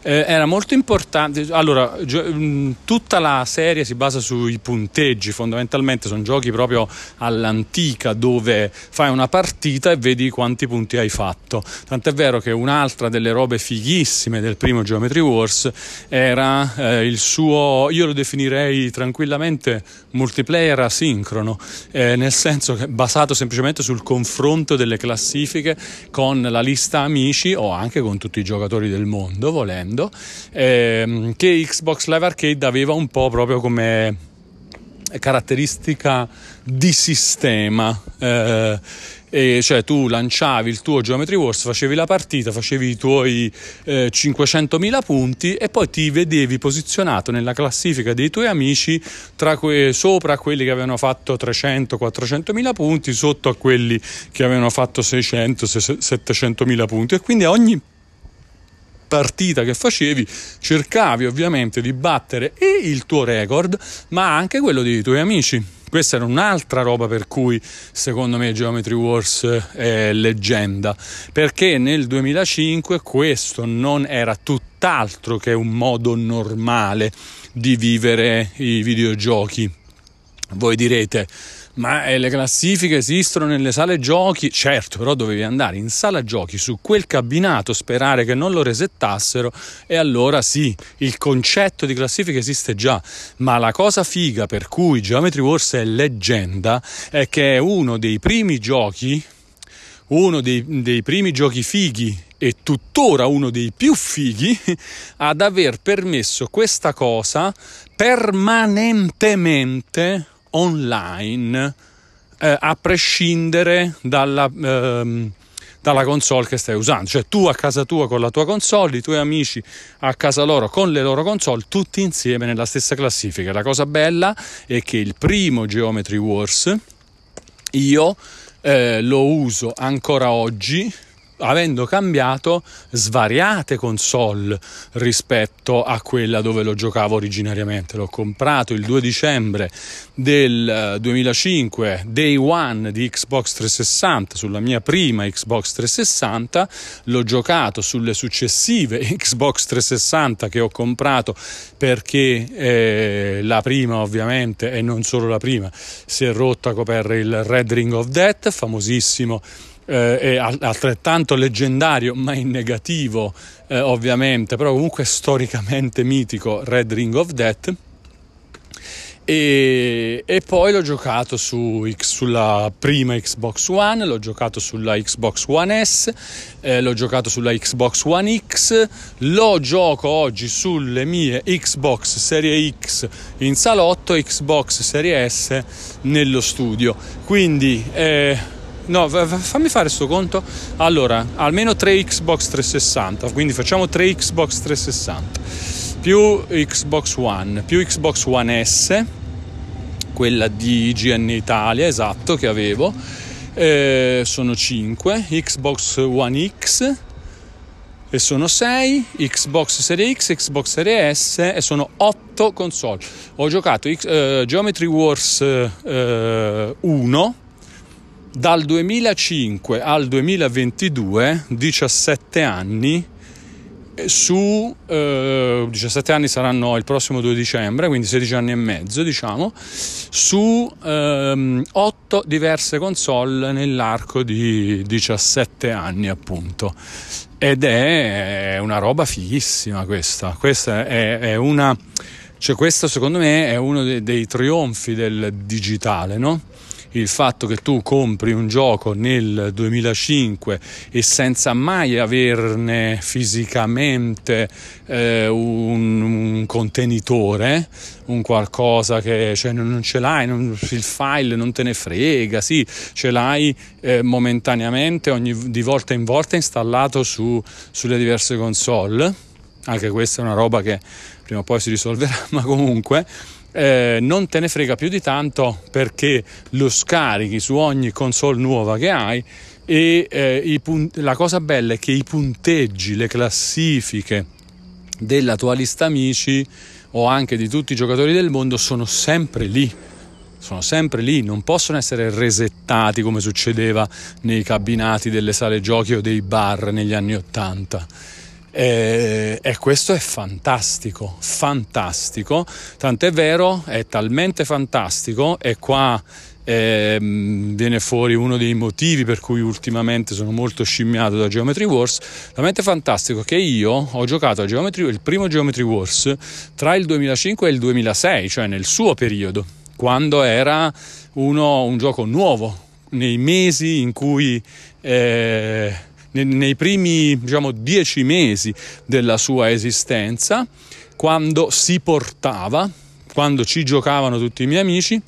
eh, era molto importante. Allora, mm, tutta la serie si basa sui punteggi, fondamentalmente sono giochi proprio all'antica dove fai una partita e vedi quanti punti hai fatto. Tant'è vero che un'altra delle robe fighissime del primo Geometry Wars era eh, il suo, io lo definirei tranquillamente multiplayer asincrono, eh, nel senso che basato semplicemente sul confronto delle classifiche con la lista amici o anche con tutti i giocatori del mondo, volendo Nintendo, ehm, che Xbox Live Arcade aveva un po' proprio come caratteristica di sistema. Eh, e cioè tu lanciavi il tuo Geometry Wars, facevi la partita, facevi i tuoi eh, 500.000 punti e poi ti vedevi posizionato nella classifica dei tuoi amici que- sopra quelli che avevano fatto 300-400.000 punti, sotto a quelli che avevano fatto 600-700.000 punti e quindi ogni partita che facevi cercavi ovviamente di battere e il tuo record ma anche quello dei tuoi amici. Questa era un'altra roba per cui secondo me Geometry Wars è leggenda. Perché nel 2005 questo non era tutt'altro che un modo normale di vivere i videogiochi. Voi direte ma eh, le classifiche esistono nelle sale giochi? Certo, però dovevi andare in sala giochi su quel cabinato, sperare che non lo resettassero e allora sì, il concetto di classifica esiste già, ma la cosa figa per cui Geometry Wars è leggenda è che è uno dei primi giochi, uno dei, dei primi giochi fighi e tuttora uno dei più fighi ad aver permesso questa cosa permanentemente online eh, a prescindere dalla, ehm, dalla console che stai usando. Cioè tu a casa tua con la tua console, i tuoi amici a casa loro con le loro console, tutti insieme nella stessa classifica. La cosa bella è che il primo Geometry Wars io eh, lo uso ancora oggi avendo cambiato svariate console rispetto a quella dove lo giocavo originariamente. L'ho comprato il 2 dicembre del 2005, eh, day one di Xbox 360, sulla mia prima Xbox 360, l'ho giocato sulle successive Xbox 360 che ho comprato perché eh, la prima ovviamente e non solo la prima si è rotta per il Red Ring of Death, famosissimo eh, è altrettanto leggendario, ma in negativo eh, ovviamente, però comunque storicamente mitico Red Ring of Death. E, e, poi l'ho giocato su, sulla prima Xbox One, l'ho giocato sulla Xbox One S, eh, l'ho giocato sulla Xbox One X, lo gioco oggi sulle mie Xbox Serie X in salotto, Xbox Serie S nello studio. Quindi eh, No, fammi fare questo conto. Allora, almeno 3 Xbox 360, quindi facciamo 3 Xbox 360 più Xbox One, più Xbox One S, quella di IGN Italia, esatto, che avevo. Eh, sono 5, Xbox One X e sono 6, Xbox Serie X, Xbox Serie S e sono 8 console. Ho giocato X, eh, Geometry Wars eh, 1 dal 2005 al 2022, 17 anni, su eh, 17 anni saranno il prossimo 2 dicembre, quindi 16 anni e mezzo, diciamo, su ehm, 8 diverse console nell'arco di 17 anni, appunto. Ed è una roba fighissima questa. Questa è, è una. Cioè, questo secondo me è uno dei, dei trionfi del digitale, no? Il fatto che tu compri un gioco nel 2005 e senza mai averne fisicamente eh, un, un, contenitore, un qualcosa che cioè, non ce l'hai, non, il file non te ne frega, sì, ce l'hai eh, momentaneamente ogni, di volta in volta installato su, sulle diverse console. Anche questa è una roba che prima o poi si risolverà, ma comunque eh, non te ne frega più di tanto perché lo scarichi su ogni console nuova che hai e eh, punt- la cosa bella è che i punteggi, le classifiche della tua lista amici o anche di tutti i giocatori del mondo sono sempre lì sono sempre lì, non possono essere resettati come succedeva nei cabinati delle sale giochi o dei bar negli anni Ottanta. E, e, questo è fantastico, fantastico, tant'è vero, è talmente fantastico e qua eh, viene fuori uno dei motivi per cui ultimamente sono molto scimmiato da Geometry Wars, talmente fantastico che io ho giocato a Geometry, il primo Geometry Wars tra il 2005 e il 2006, cioè nel suo periodo quando era uno, un gioco nuovo, nei mesi in cui, eh, nei, primi diciamo, dieci mesi della sua esistenza, quando si portava, quando ci giocavano tutti i miei amici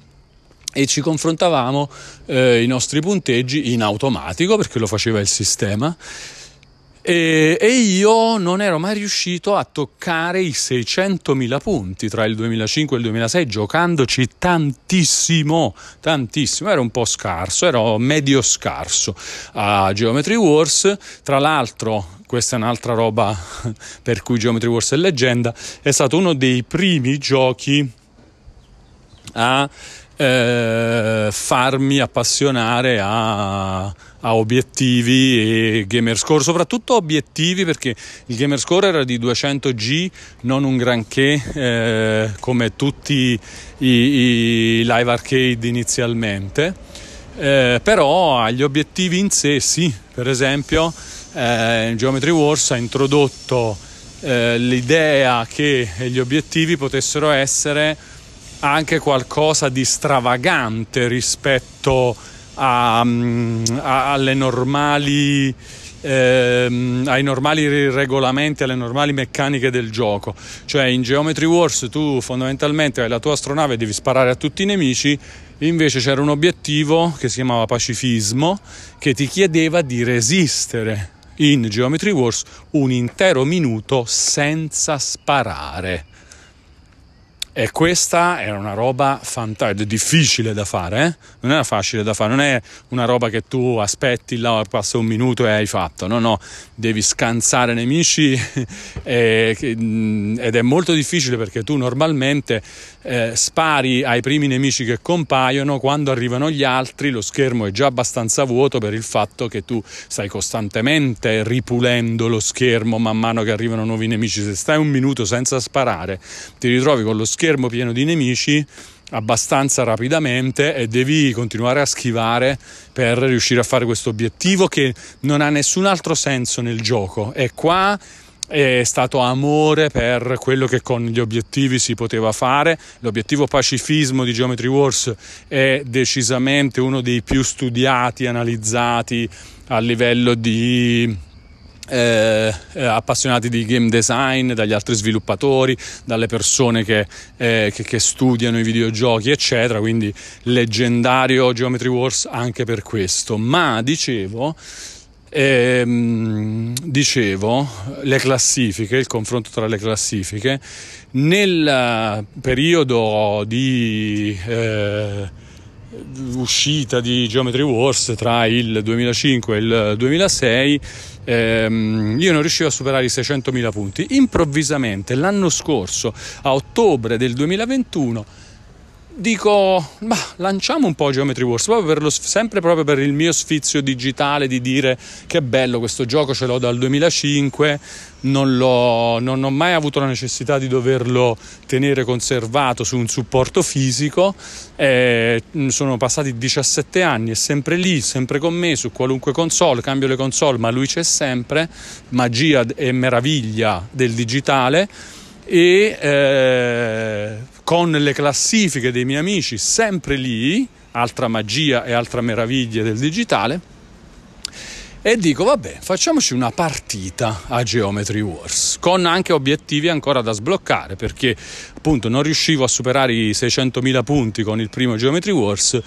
e ci confrontavamo eh, i nostri punteggi in automatico perché lo faceva il sistema e, e, io non ero mai riuscito a toccare i 600.000 punti tra il 2005 e il 2006 giocandoci tantissimo, tantissimo, ero un po' scarso, ero medio scarso a Geometry Wars, tra l'altro questa è un'altra roba per cui Geometry Wars è leggenda, è stato uno dei primi giochi a eh, farmi appassionare a, a, obiettivi e gamer score, soprattutto obiettivi perché il gamer score era di 200G, non un granché eh, come tutti i, i, live arcade inizialmente, eh, però agli obiettivi in sé sì, per esempio eh, Geometry Wars ha introdotto eh, l'idea che gli obiettivi potessero essere anche qualcosa di stravagante rispetto a, mm, a, alle normali, ehm, ai normali regolamenti, alle normali meccaniche del gioco. Cioè in Geometry Wars tu fondamentalmente hai la tua astronave e devi sparare a tutti i nemici, invece c'era un obiettivo che si chiamava pacifismo che ti chiedeva di resistere in Geometry Wars un intero minuto senza sparare. E questa era una roba fantastica, difficile da fare, eh? non era facile da fare, non è una roba che tu aspetti là, passa un minuto e hai fatto, no, no, devi scansare nemici e, ed è molto difficile perché tu normalmente eh, spari ai primi nemici che compaiono, quando arrivano gli altri lo schermo è già abbastanza vuoto per il fatto che tu stai costantemente ripulendo lo schermo man mano che arrivano nuovi nemici, se stai un minuto senza sparare ti ritrovi con lo schermo schermo pieno di nemici abbastanza rapidamente e devi continuare a schivare per riuscire a fare questo obiettivo che non ha nessun altro senso nel gioco e qua è stato amore per quello che con gli obiettivi si poteva fare. L'obiettivo pacifismo di Geometry Wars è decisamente uno dei più studiati, analizzati a livello di eh, appassionati di game design, dagli altri sviluppatori, dalle persone che, eh, che, che, studiano i videogiochi, eccetera. Quindi leggendario Geometry Wars anche per questo. Ma dicevo, ehm, dicevo le classifiche, il confronto tra le classifiche, nel periodo di eh, uscita di Geometry Wars tra il 2005 e il 2006 ehm, io non riuscivo a superare i 600.000 punti. Improvvisamente l'anno scorso, a ottobre del 2021, dico, ma lanciamo un po' Geometry Wars, proprio lo, sempre proprio per il mio sfizio digitale di dire che bello questo gioco, ce l'ho dal 2005, non, non, ho mai avuto la necessità di doverlo tenere conservato su un supporto fisico, eh, sono passati 17 anni, è sempre lì, sempre con me, su qualunque console, cambio le console, ma lui c'è sempre, magia e meraviglia del digitale e eh, con le classifiche dei miei amici sempre lì, altra magia e altra meraviglia del digitale, e dico vabbè facciamoci una partita a Geometry Wars con anche obiettivi ancora da sbloccare perché appunto non riuscivo a superare i 600.000 punti con il primo Geometry Wars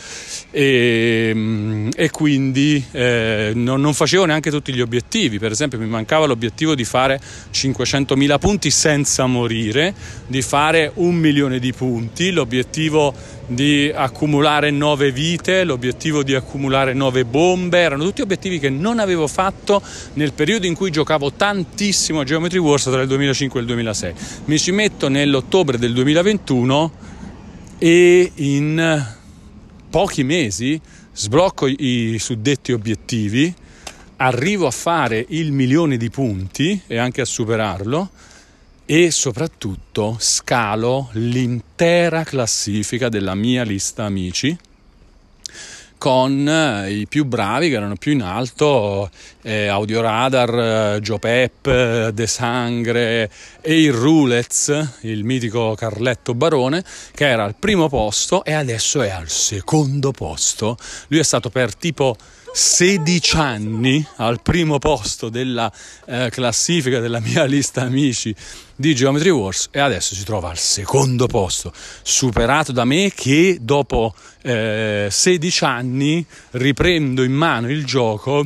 e, mm, e quindi eh, non, non, facevo neanche tutti gli obiettivi per esempio mi mancava l'obiettivo di fare 500.000 punti senza morire di fare un milione di punti l'obiettivo di accumulare nove vite, l'obiettivo di accumulare nove bombe, erano tutti obiettivi che non avevo fatto nel periodo in cui giocavo tantissimo a Geometry Wars tra il 2005 e il 2006. Mi ci metto nell'ottobre del 2021 e in pochi mesi sblocco i suddetti obiettivi, arrivo a fare il milione di punti e anche a superarlo e soprattutto scalo l'intera classifica della mia lista amici con eh, i più bravi che erano più in alto, eh, Audioradar, eh, Joe Pep, eh, De Sangre e il Rulez, il mitico Carletto Barone, che era al primo posto e adesso è al secondo posto. Lui è stato per tipo 16 anni al primo posto della eh, classifica della mia lista amici di Geometry Wars e adesso si trova al secondo posto, superato da me che dopo eh, 16 anni riprendo in mano il gioco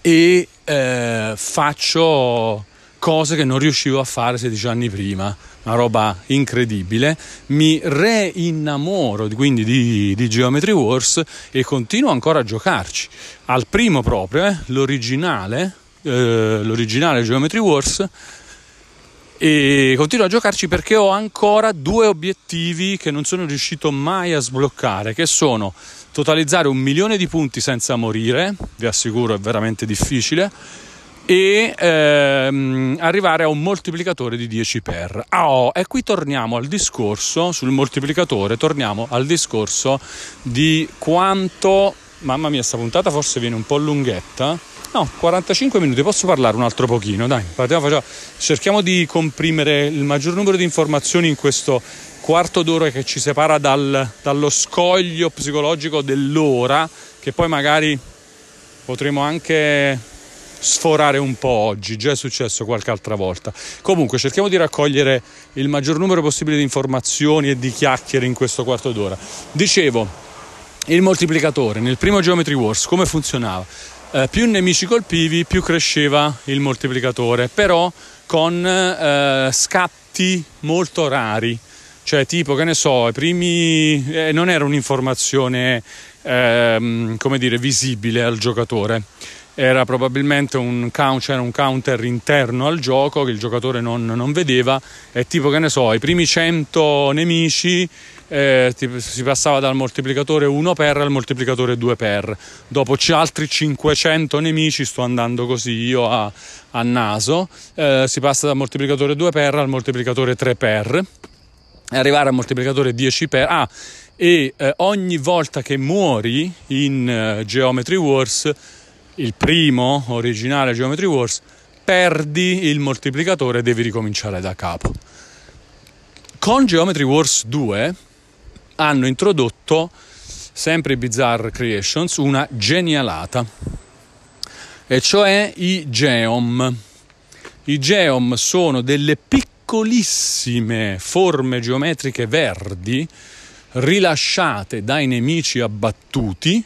e eh, faccio cose che non riuscivo a fare 16 anni prima una roba incredibile, mi reinnamoro quindi di, di Geometry Wars e continuo ancora a giocarci. Al primo proprio, eh, l'originale, eh, l'originale Geometry Wars, e continuo a giocarci perché ho ancora due obiettivi che non sono riuscito mai a sbloccare, che sono totalizzare un milione di punti senza morire, vi assicuro è veramente difficile, e ehm, arrivare a un moltiplicatore di 10 per. Ah, oh, e qui torniamo al discorso sul moltiplicatore, torniamo al discorso di quanto mamma mia, sta puntata forse viene un po' lunghetta. No, 45 minuti, posso parlare un altro pochino, dai, partiamo, facciamo. cerchiamo di comprimere il maggior numero di informazioni in questo quarto d'ora che ci separa dal, dallo scoglio psicologico dell'ora, che poi magari potremo anche sforare un po' oggi, già è successo qualche altra volta. Comunque cerchiamo di raccogliere il maggior numero possibile di informazioni e di chiacchiere in questo quarto d'ora. Dicevo, il moltiplicatore nel primo Geometry Wars come funzionava? Eh, più nemici colpivi, più cresceva il moltiplicatore, però con eh, scatti molto rari. Cioè, tipo, che ne so, i primi. Eh, non era un'informazione, ehm, come dire, visibile al giocatore era probabilmente un, c'era un counter interno al gioco che il giocatore non, non vedeva e tipo che ne so, i primi 100 nemici eh, si passava dal moltiplicatore 1 per al moltiplicatore 2 per. Dopo altri 500 nemici sto andando così io a, a naso eh, si passa dal moltiplicatore 2 per al moltiplicatore 3 per. Arrivare al moltiplicatore 10 per ah e eh, ogni volta che muori in uh, Geometry Wars il primo originale Geometry Wars, perdi il moltiplicatore e devi ricominciare da capo. Con Geometry Wars 2 hanno introdotto, sempre Bizarre Creations, una genialata, e cioè i Geom. I Geom sono delle piccolissime forme geometriche verdi rilasciate dai nemici abbattuti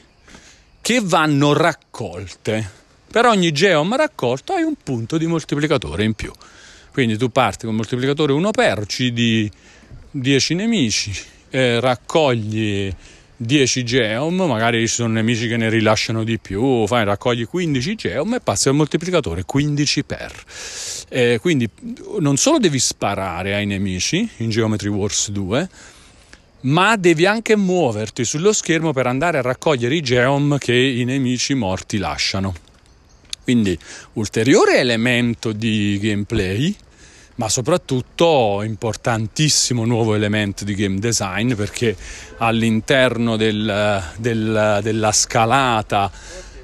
che vanno raccolte. Per ogni geom raccolto hai un punto di moltiplicatore in più. Quindi tu parti con moltiplicatore 1 per, uccidi 10 nemici, eh, raccogli 10 geom, magari ci sono nemici che ne rilasciano di più, fai, raccogli 15 geom e passi al moltiplicatore 15 per. Eh, quindi non solo devi sparare ai nemici in Geometry Wars 2, ma devi anche muoverti sullo schermo per andare a raccogliere i geom che i nemici morti lasciano. Quindi ulteriore elemento di gameplay, ma soprattutto importantissimo nuovo elemento di game design perché all'interno del, del, della scalata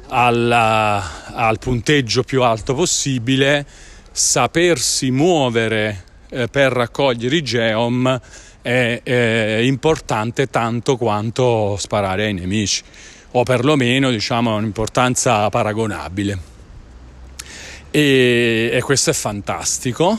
alla, al punteggio più alto possibile, sapersi muovere eh, per raccogliere i geom è, è importante tanto quanto sparare ai nemici o perlomeno diciamo un'importanza paragonabile. E, e questo è fantastico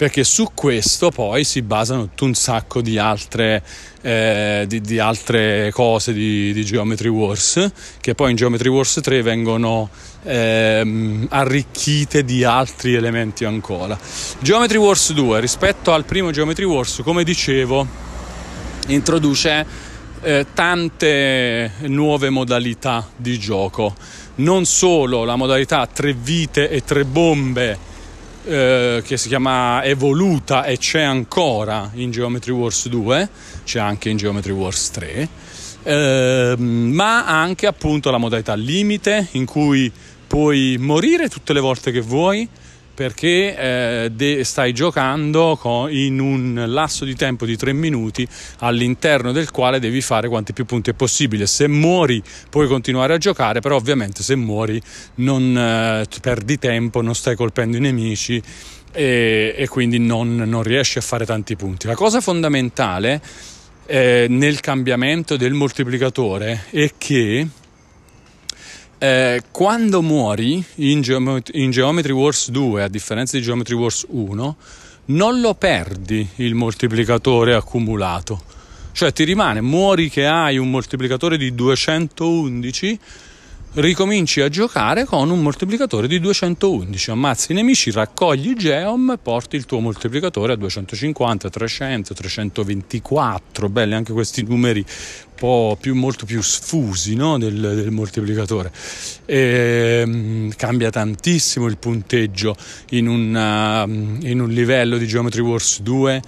perché su questo poi si basano tutto un sacco di altre, eh, di, di altre cose di, di, Geometry Wars che poi in Geometry Wars 3 vengono eh, arricchite di altri elementi ancora. Geometry Wars 2 rispetto al primo Geometry Wars, come dicevo, introduce eh, tante nuove modalità di gioco, non solo la modalità tre vite e tre bombe eh, che si chiama evoluta e c'è ancora in Geometry Wars 2, c'è anche in Geometry Wars 3, eh, ma anche appunto la modalità limite in cui puoi morire tutte le volte che vuoi perché eh, de- stai giocando con, in un lasso di tempo di 3 minuti all'interno del quale devi fare quanti più punti è possibile. Se muori puoi continuare a giocare, però ovviamente se muori non eh, perdi tempo, non stai colpendo i nemici e, e quindi non, non, riesci a fare tanti punti. La cosa fondamentale eh, nel cambiamento del moltiplicatore è che eh, quando muori in, Geomet- in, Geometry Wars 2, a differenza di Geometry Wars 1, non lo perdi il moltiplicatore accumulato. Cioè ti rimane, muori che hai un moltiplicatore di 211 ricominci a giocare con un moltiplicatore di 211, ammazzi i nemici, raccogli geom, porti il tuo moltiplicatore a 250, 300, 324, belli anche questi numeri un po' più, molto più sfusi no? del, del, moltiplicatore. E, um, cambia tantissimo il punteggio in, una, in un livello di Geometry Wars 2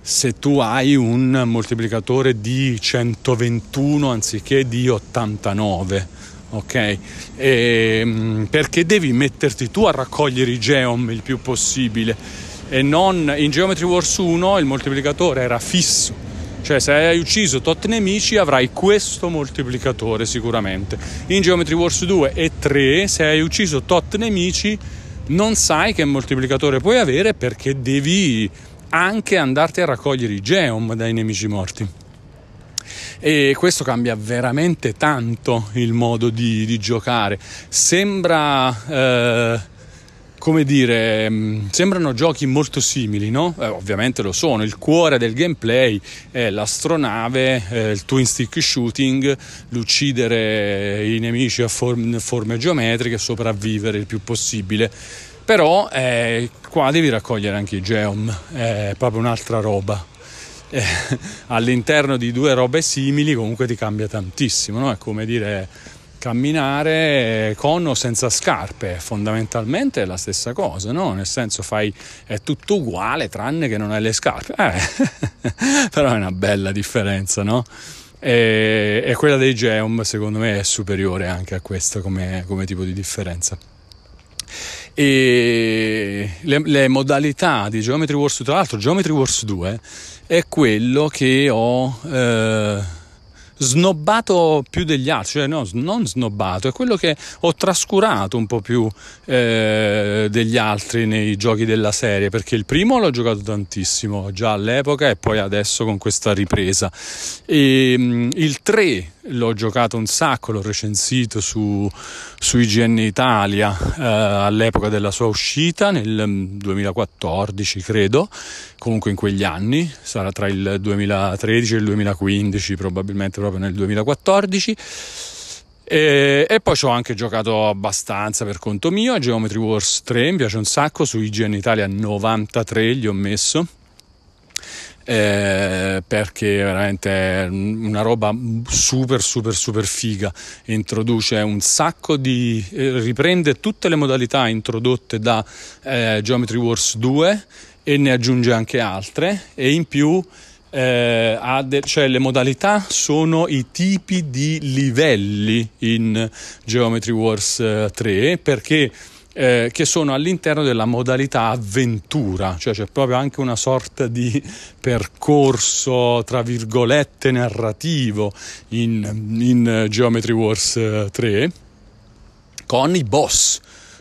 se tu hai un moltiplicatore di 121 anziché di 89 ok? E, ehm, perché devi metterti tu a raccogliere i geom il più possibile e non in Geometry Wars 1 il moltiplicatore era fisso. Cioè, se hai ucciso tot nemici avrai questo moltiplicatore sicuramente. In Geometry Wars 2 e 3, se hai ucciso tot nemici, non sai che moltiplicatore puoi avere perché devi anche andarti a raccogliere i geom dai nemici morti e questo cambia veramente tanto il modo di, di giocare. Sembra... Eh, come dire, mm, sembrano giochi molto simili, no? Eh, ovviamente lo sono. Il cuore del gameplay è l'astronave, eh, il twin stick shooting, l'uccidere i nemici a form- forme geometriche, sopravvivere il più possibile. Però eh, qua devi raccogliere anche i geom, è proprio un'altra roba eh, all'interno di due robe simili comunque ti cambia tantissimo, no? È come dire camminare con o senza scarpe, fondamentalmente è la stessa cosa, no? Nel senso fai è tutto uguale tranne che non hai le scarpe. Eh, però è una bella differenza, no? E, e, quella dei Geom secondo me è superiore anche a questa come, come tipo di differenza e le, le, modalità di Geometry Wars 2 tra l'altro Geometry Wars 2 è quello che ho eh, snobbato più degli altri, cioè no, non snobbato, è quello che ho trascurato un po' più eh, degli altri nei giochi della serie, perché il primo l'ho giocato tantissimo già all'epoca e poi adesso con questa ripresa. E, mm, il 3 l'ho giocato un sacco, l'ho recensito su, su IGN Italia eh, all'epoca della sua uscita nel 2014 mm, credo, comunque in quegli anni, sarà tra il 2013 e il 2015 probabilmente proprio nel 2014. E, e, poi ci ho anche giocato abbastanza per conto mio a Geometry Wars 3, mi piace un sacco, su IGN Italia 93 gli ho messo eh, perché veramente è una roba super super super figa. Introduce un sacco di eh, riprende tutte le modalità introdotte da eh, Geometry Wars 2 e ne aggiunge anche altre. E in più eh, de- cioè le modalità sono i tipi di livelli in Geometry Wars 3 eh, perché eh, che sono all'interno della modalità avventura, cioè c'è proprio anche una sorta di percorso, tra virgolette, narrativo in, in Geometry Wars 3 eh, con i boss,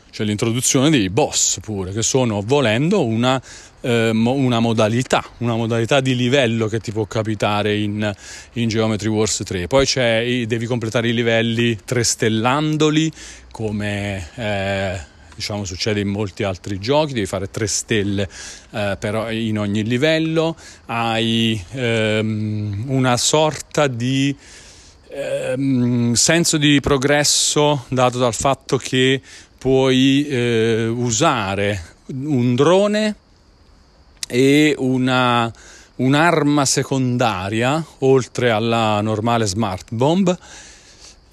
cioè l'introduzione dei boss pure, che sono volendo una, eh, una, modalità, una modalità di livello che ti può capitare in, in Geometry Wars 3. Poi devi completare i livelli trestellandoli come... Eh, diciamo succede in molti altri giochi, devi fare tre stelle eh, però in ogni livello, hai ehm, una sorta di ehm, senso di progresso dato dal fatto che puoi eh, usare un drone e una un'arma secondaria oltre alla normale smart bomb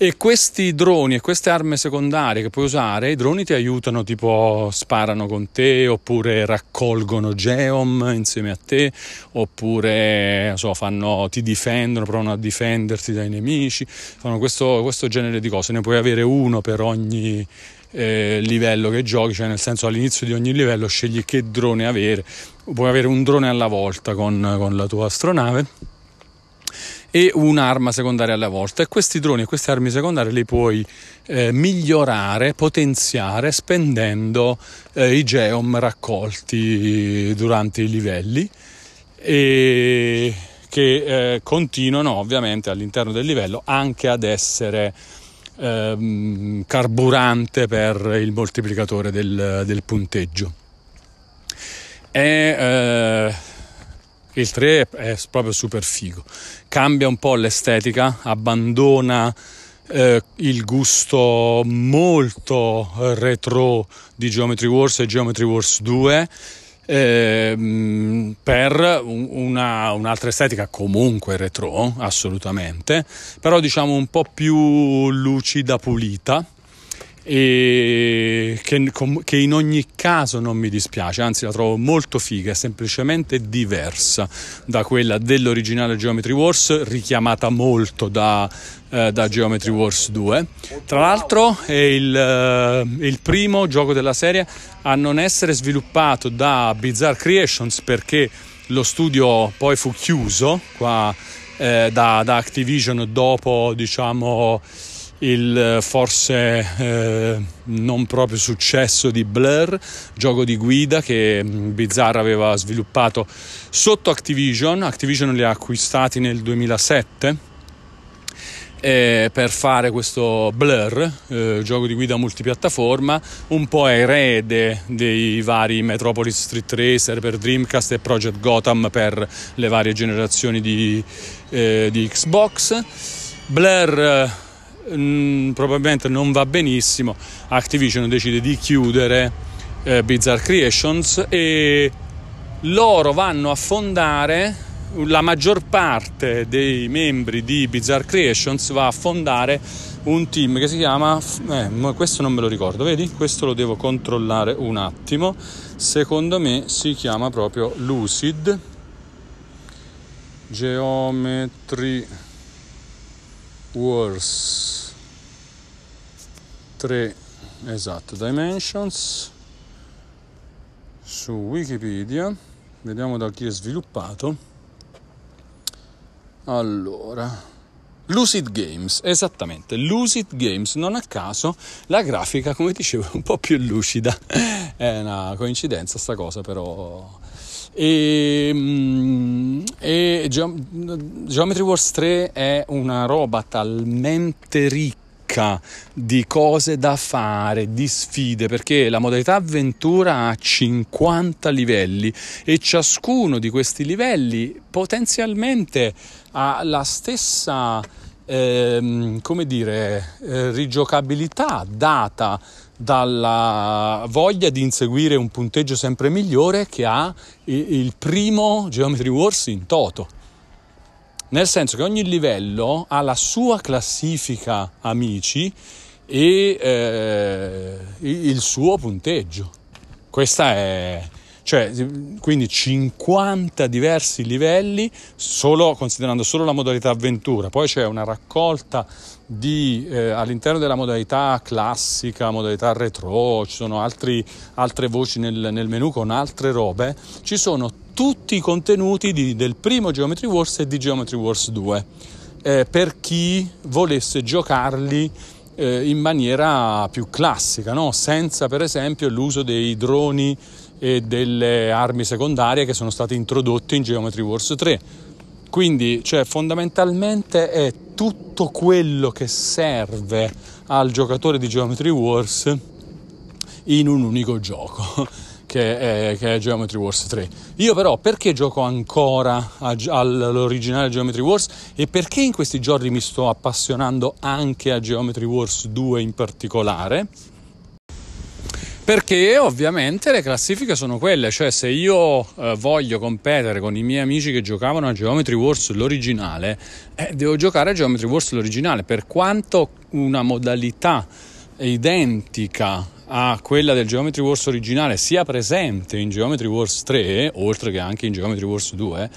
e questi droni e queste armi secondarie che puoi usare, i droni ti aiutano, tipo sparano con te, oppure raccolgono geom insieme a te, oppure so, fanno, ti difendono, provano a difenderti dai nemici, fanno questo, questo genere di cose. Ne puoi avere uno per ogni eh, livello che giochi, cioè nel senso all'inizio di ogni livello scegli che drone avere, puoi avere un drone alla volta con, con la tua astronave e un'arma secondaria alla volta e questi droni e queste armi secondarie li puoi eh, migliorare, potenziare spendendo eh, i geom raccolti durante i livelli e che eh, continuano ovviamente all'interno del livello anche ad essere ehm, carburante per il moltiplicatore del, del punteggio. È, eh, il 3 è proprio super figo. Cambia un po' l'estetica, abbandona eh, il gusto molto retro di Geometry Wars e Geometry Wars 2 eh, per una, un'altra estetica comunque retro, assolutamente, però diciamo un po' più lucida, pulita e che, che, in ogni caso non mi dispiace, anzi la trovo molto figa, è semplicemente diversa da quella dell'originale Geometry Wars, richiamata molto da, eh, da Geometry Wars 2. Tra l'altro è il, eh, il, primo gioco della serie a non essere sviluppato da Bizarre Creations perché lo studio poi fu chiuso qua, eh, da, da Activision dopo diciamo il forse eh, non proprio successo di Blur, gioco di guida che mm, Bizarre aveva sviluppato sotto Activision. Activision li ha acquistati nel 2007 eh, per fare questo Blur, eh, gioco di guida multipiattaforma, un po' erede dei vari Metropolis Street Racer per Dreamcast e Project Gotham per le varie generazioni di, eh, di Xbox. Blur mm, probabilmente non va benissimo, Activision decide di chiudere eh, Bizarre Creations e loro vanno a fondare la maggior parte dei membri di Bizarre Creations va a fondare un team che si chiama eh, questo non me lo ricordo vedi? Questo lo devo controllare un attimo. Secondo me si chiama proprio Lucid Geometry Wars. 3 esatto dimensions. Su wikipedia. Vediamo da chi è sviluppato. Allora Lucid Games, esattamente, Lucid Games, non a caso la grafica, come dicevo, è un po' più lucida, è una coincidenza sta cosa però e, mm, e Geometry Wars 3 è una roba talmente ricca di cose da fare, di sfide, perché la modalità avventura ha 50 livelli e ciascuno di questi livelli potenzialmente ha la stessa ehm, come dire, eh, rigiocabilità data dalla voglia di inseguire un punteggio sempre migliore che ha il primo Geometry Wars in toto. Nel senso che ogni livello ha la sua classifica amici e eh, il suo punteggio. Questa è, cioè, quindi 50 diversi livelli solo, considerando solo la modalità avventura, poi c'è una raccolta di, eh, all'interno della modalità classica, modalità retro, ci sono altri, altre voci nel, nel, menu con altre robe, ci sono tutti i contenuti di, del primo Geometry Wars e di Geometry Wars 2 eh, per chi volesse giocarli eh, in maniera più classica, no? senza per esempio l'uso dei droni e delle armi secondarie che sono state introdotte in Geometry Wars 3. Quindi, cioè, fondamentalmente è tutto quello che serve al giocatore di Geometry Wars in un unico gioco. Che è, che è, Geometry Wars 3. Io però perché gioco ancora all'originale Geometry Wars e perché in questi giorni mi sto appassionando anche a Geometry Wars 2 in particolare? Perché ovviamente le classifiche sono quelle, cioè se io eh, voglio competere con i miei amici che giocavano a Geometry Wars l'originale, eh, devo giocare a Geometry Wars l'originale, per quanto una modalità identica a quella del Geometry Wars originale sia presente in Geometry Wars 3, oltre che anche in Geometry Wars 2,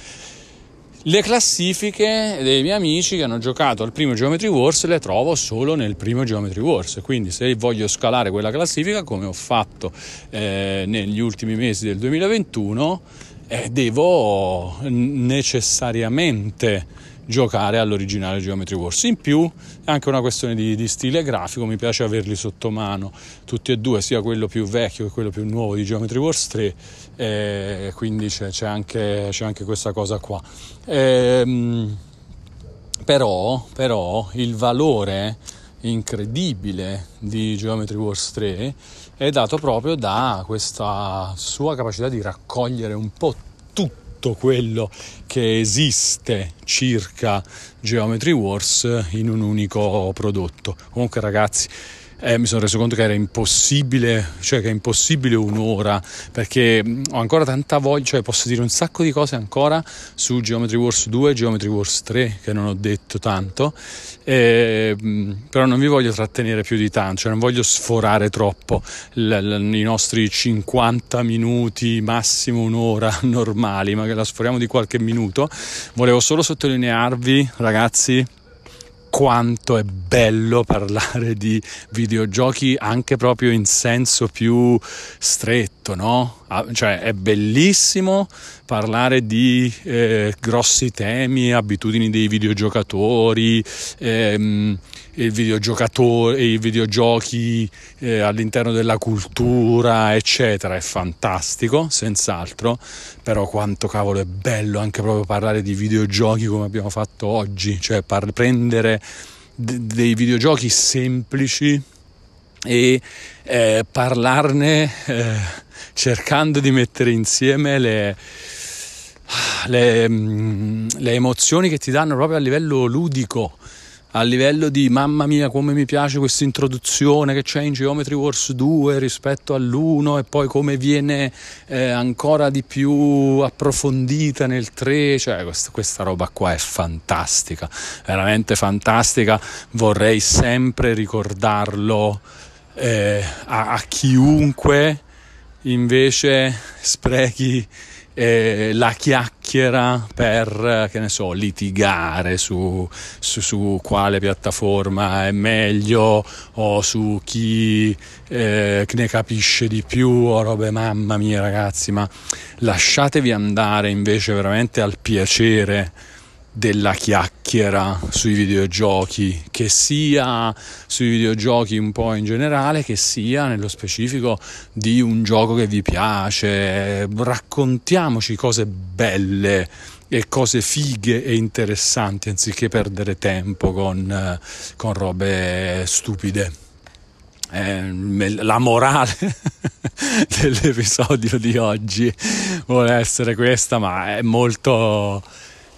le classifiche dei miei amici che hanno giocato al primo Geometry Wars le trovo solo nel primo Geometry Wars, quindi se voglio scalare quella classifica come ho fatto eh, negli ultimi mesi del 2021, eh, devo necessariamente giocare all'originale Geometry Wars. In più è anche una questione di, di, stile grafico, mi piace averli sotto mano tutti e due, sia quello più vecchio che quello più nuovo di Geometry Wars 3, e quindi c'è, c'è, anche, c'è anche, questa cosa qua. Ehm, però, però il valore incredibile di Geometry Wars 3 è dato proprio da questa sua capacità di raccogliere un po' tutto quello che esiste circa Geometry Wars in un unico prodotto. Comunque ragazzi, eh, mi sono reso conto che era impossibile, cioè che è impossibile un'ora, perché ho ancora tanta voglia, cioè posso dire un sacco di cose ancora su Geometry Wars 2 e Geometry Wars 3, che non ho detto tanto, eh, però non vi voglio trattenere più di tanto, cioè non voglio sforare troppo l- l- i nostri 50 minuti, massimo un'ora normali, ma che la sforiamo di qualche minuto. Volevo solo sottolinearvi, ragazzi, quanto è bello parlare di videogiochi anche proprio in senso più stretto, no? Ah, cioè è bellissimo parlare di eh, grossi temi, abitudini dei videogiocatori, ehm, il videogiocatore, i videogiochi eh, all'interno della cultura, eccetera, è fantastico, senz'altro, però quanto cavolo è bello anche proprio parlare di videogiochi come abbiamo fatto oggi, cioè par- prendere d- dei videogiochi semplici e eh, parlarne eh, cercando di mettere insieme le, le, mm, le emozioni che ti danno proprio a livello ludico a livello di mamma mia come mi piace questa introduzione che c'è in Geometry Wars 2 rispetto all'1 e poi come viene eh, ancora di più approfondita nel 3, cioè questa, questa roba qua è fantastica, veramente fantastica, vorrei sempre ricordarlo eh, a, a chiunque invece sprechi eh, la chiacchiera per, che ne so, litigare su, su, su, quale piattaforma è meglio o su chi eh, ne capisce di più o robe mamma mia ragazzi, ma lasciatevi andare invece veramente al piacere della chiacchiera sui videogiochi, che sia sui videogiochi un po' in generale, che sia nello specifico di un gioco che vi piace. Raccontiamoci cose belle e cose fighe e interessanti anziché perdere tempo con, con robe stupide. Eh, la morale dell'episodio di oggi vuole essere questa, ma è molto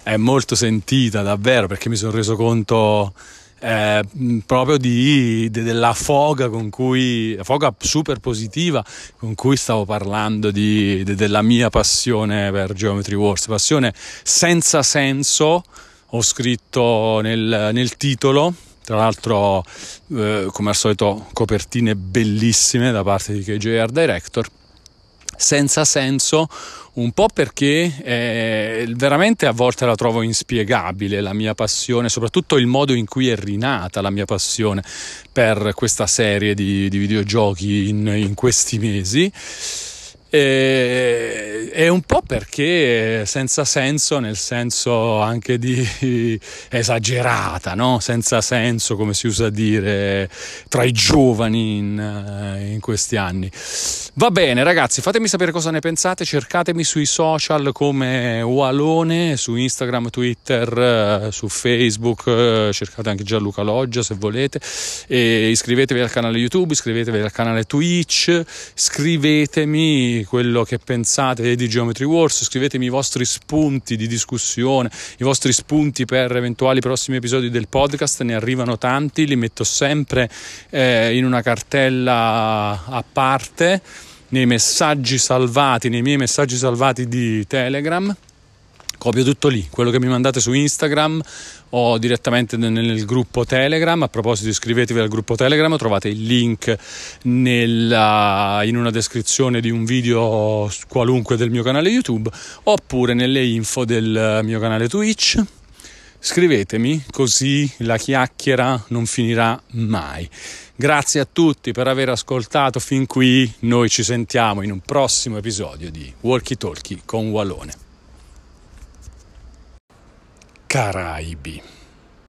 è molto sentita davvero perché mi sono reso conto eh, proprio di, de, della foga con cui, la foga super positiva con cui stavo parlando di, de, della mia passione per Geometry Wars, passione senza senso, ho scritto nel, nel titolo, tra l'altro eh, come al solito copertine bellissime da parte di KJ Art Director, senza senso un po' perché eh, veramente a volte la trovo inspiegabile la mia passione, soprattutto il modo in cui è rinata la mia passione per questa serie di, di videogiochi in, in questi mesi. E, è un po' perché senza senso, nel senso anche di esagerata, no? senza senso, come si usa dire, tra i giovani in, eh, in, questi anni. Va bene, ragazzi, fatemi sapere cosa ne pensate. Cercatemi sui social come Walone, su Instagram, Twitter, eh, su Facebook. Eh, cercate anche Gianluca Loggia se volete. E iscrivetevi al canale YouTube, iscrivetevi al canale Twitch, scrivetemi quello che pensate di Geometry Wars, scrivetemi i vostri spunti di discussione, i vostri spunti per eventuali prossimi episodi del podcast, ne arrivano tanti, li metto sempre eh, in una cartella a parte nei messaggi salvati, nei miei messaggi salvati di Telegram copio tutto lì, quello che mi mandate su Instagram o direttamente nel gruppo Telegram. A proposito, iscrivetevi al gruppo Telegram, trovate il link nella, in una descrizione di un video qualunque del mio canale YouTube oppure nelle info del mio canale Twitch. Scrivetemi così la chiacchiera non finirà mai. Grazie a tutti per aver ascoltato fin qui. Noi ci sentiamo in un prossimo episodio di Walkie Talkie con Wallone. Caraibi.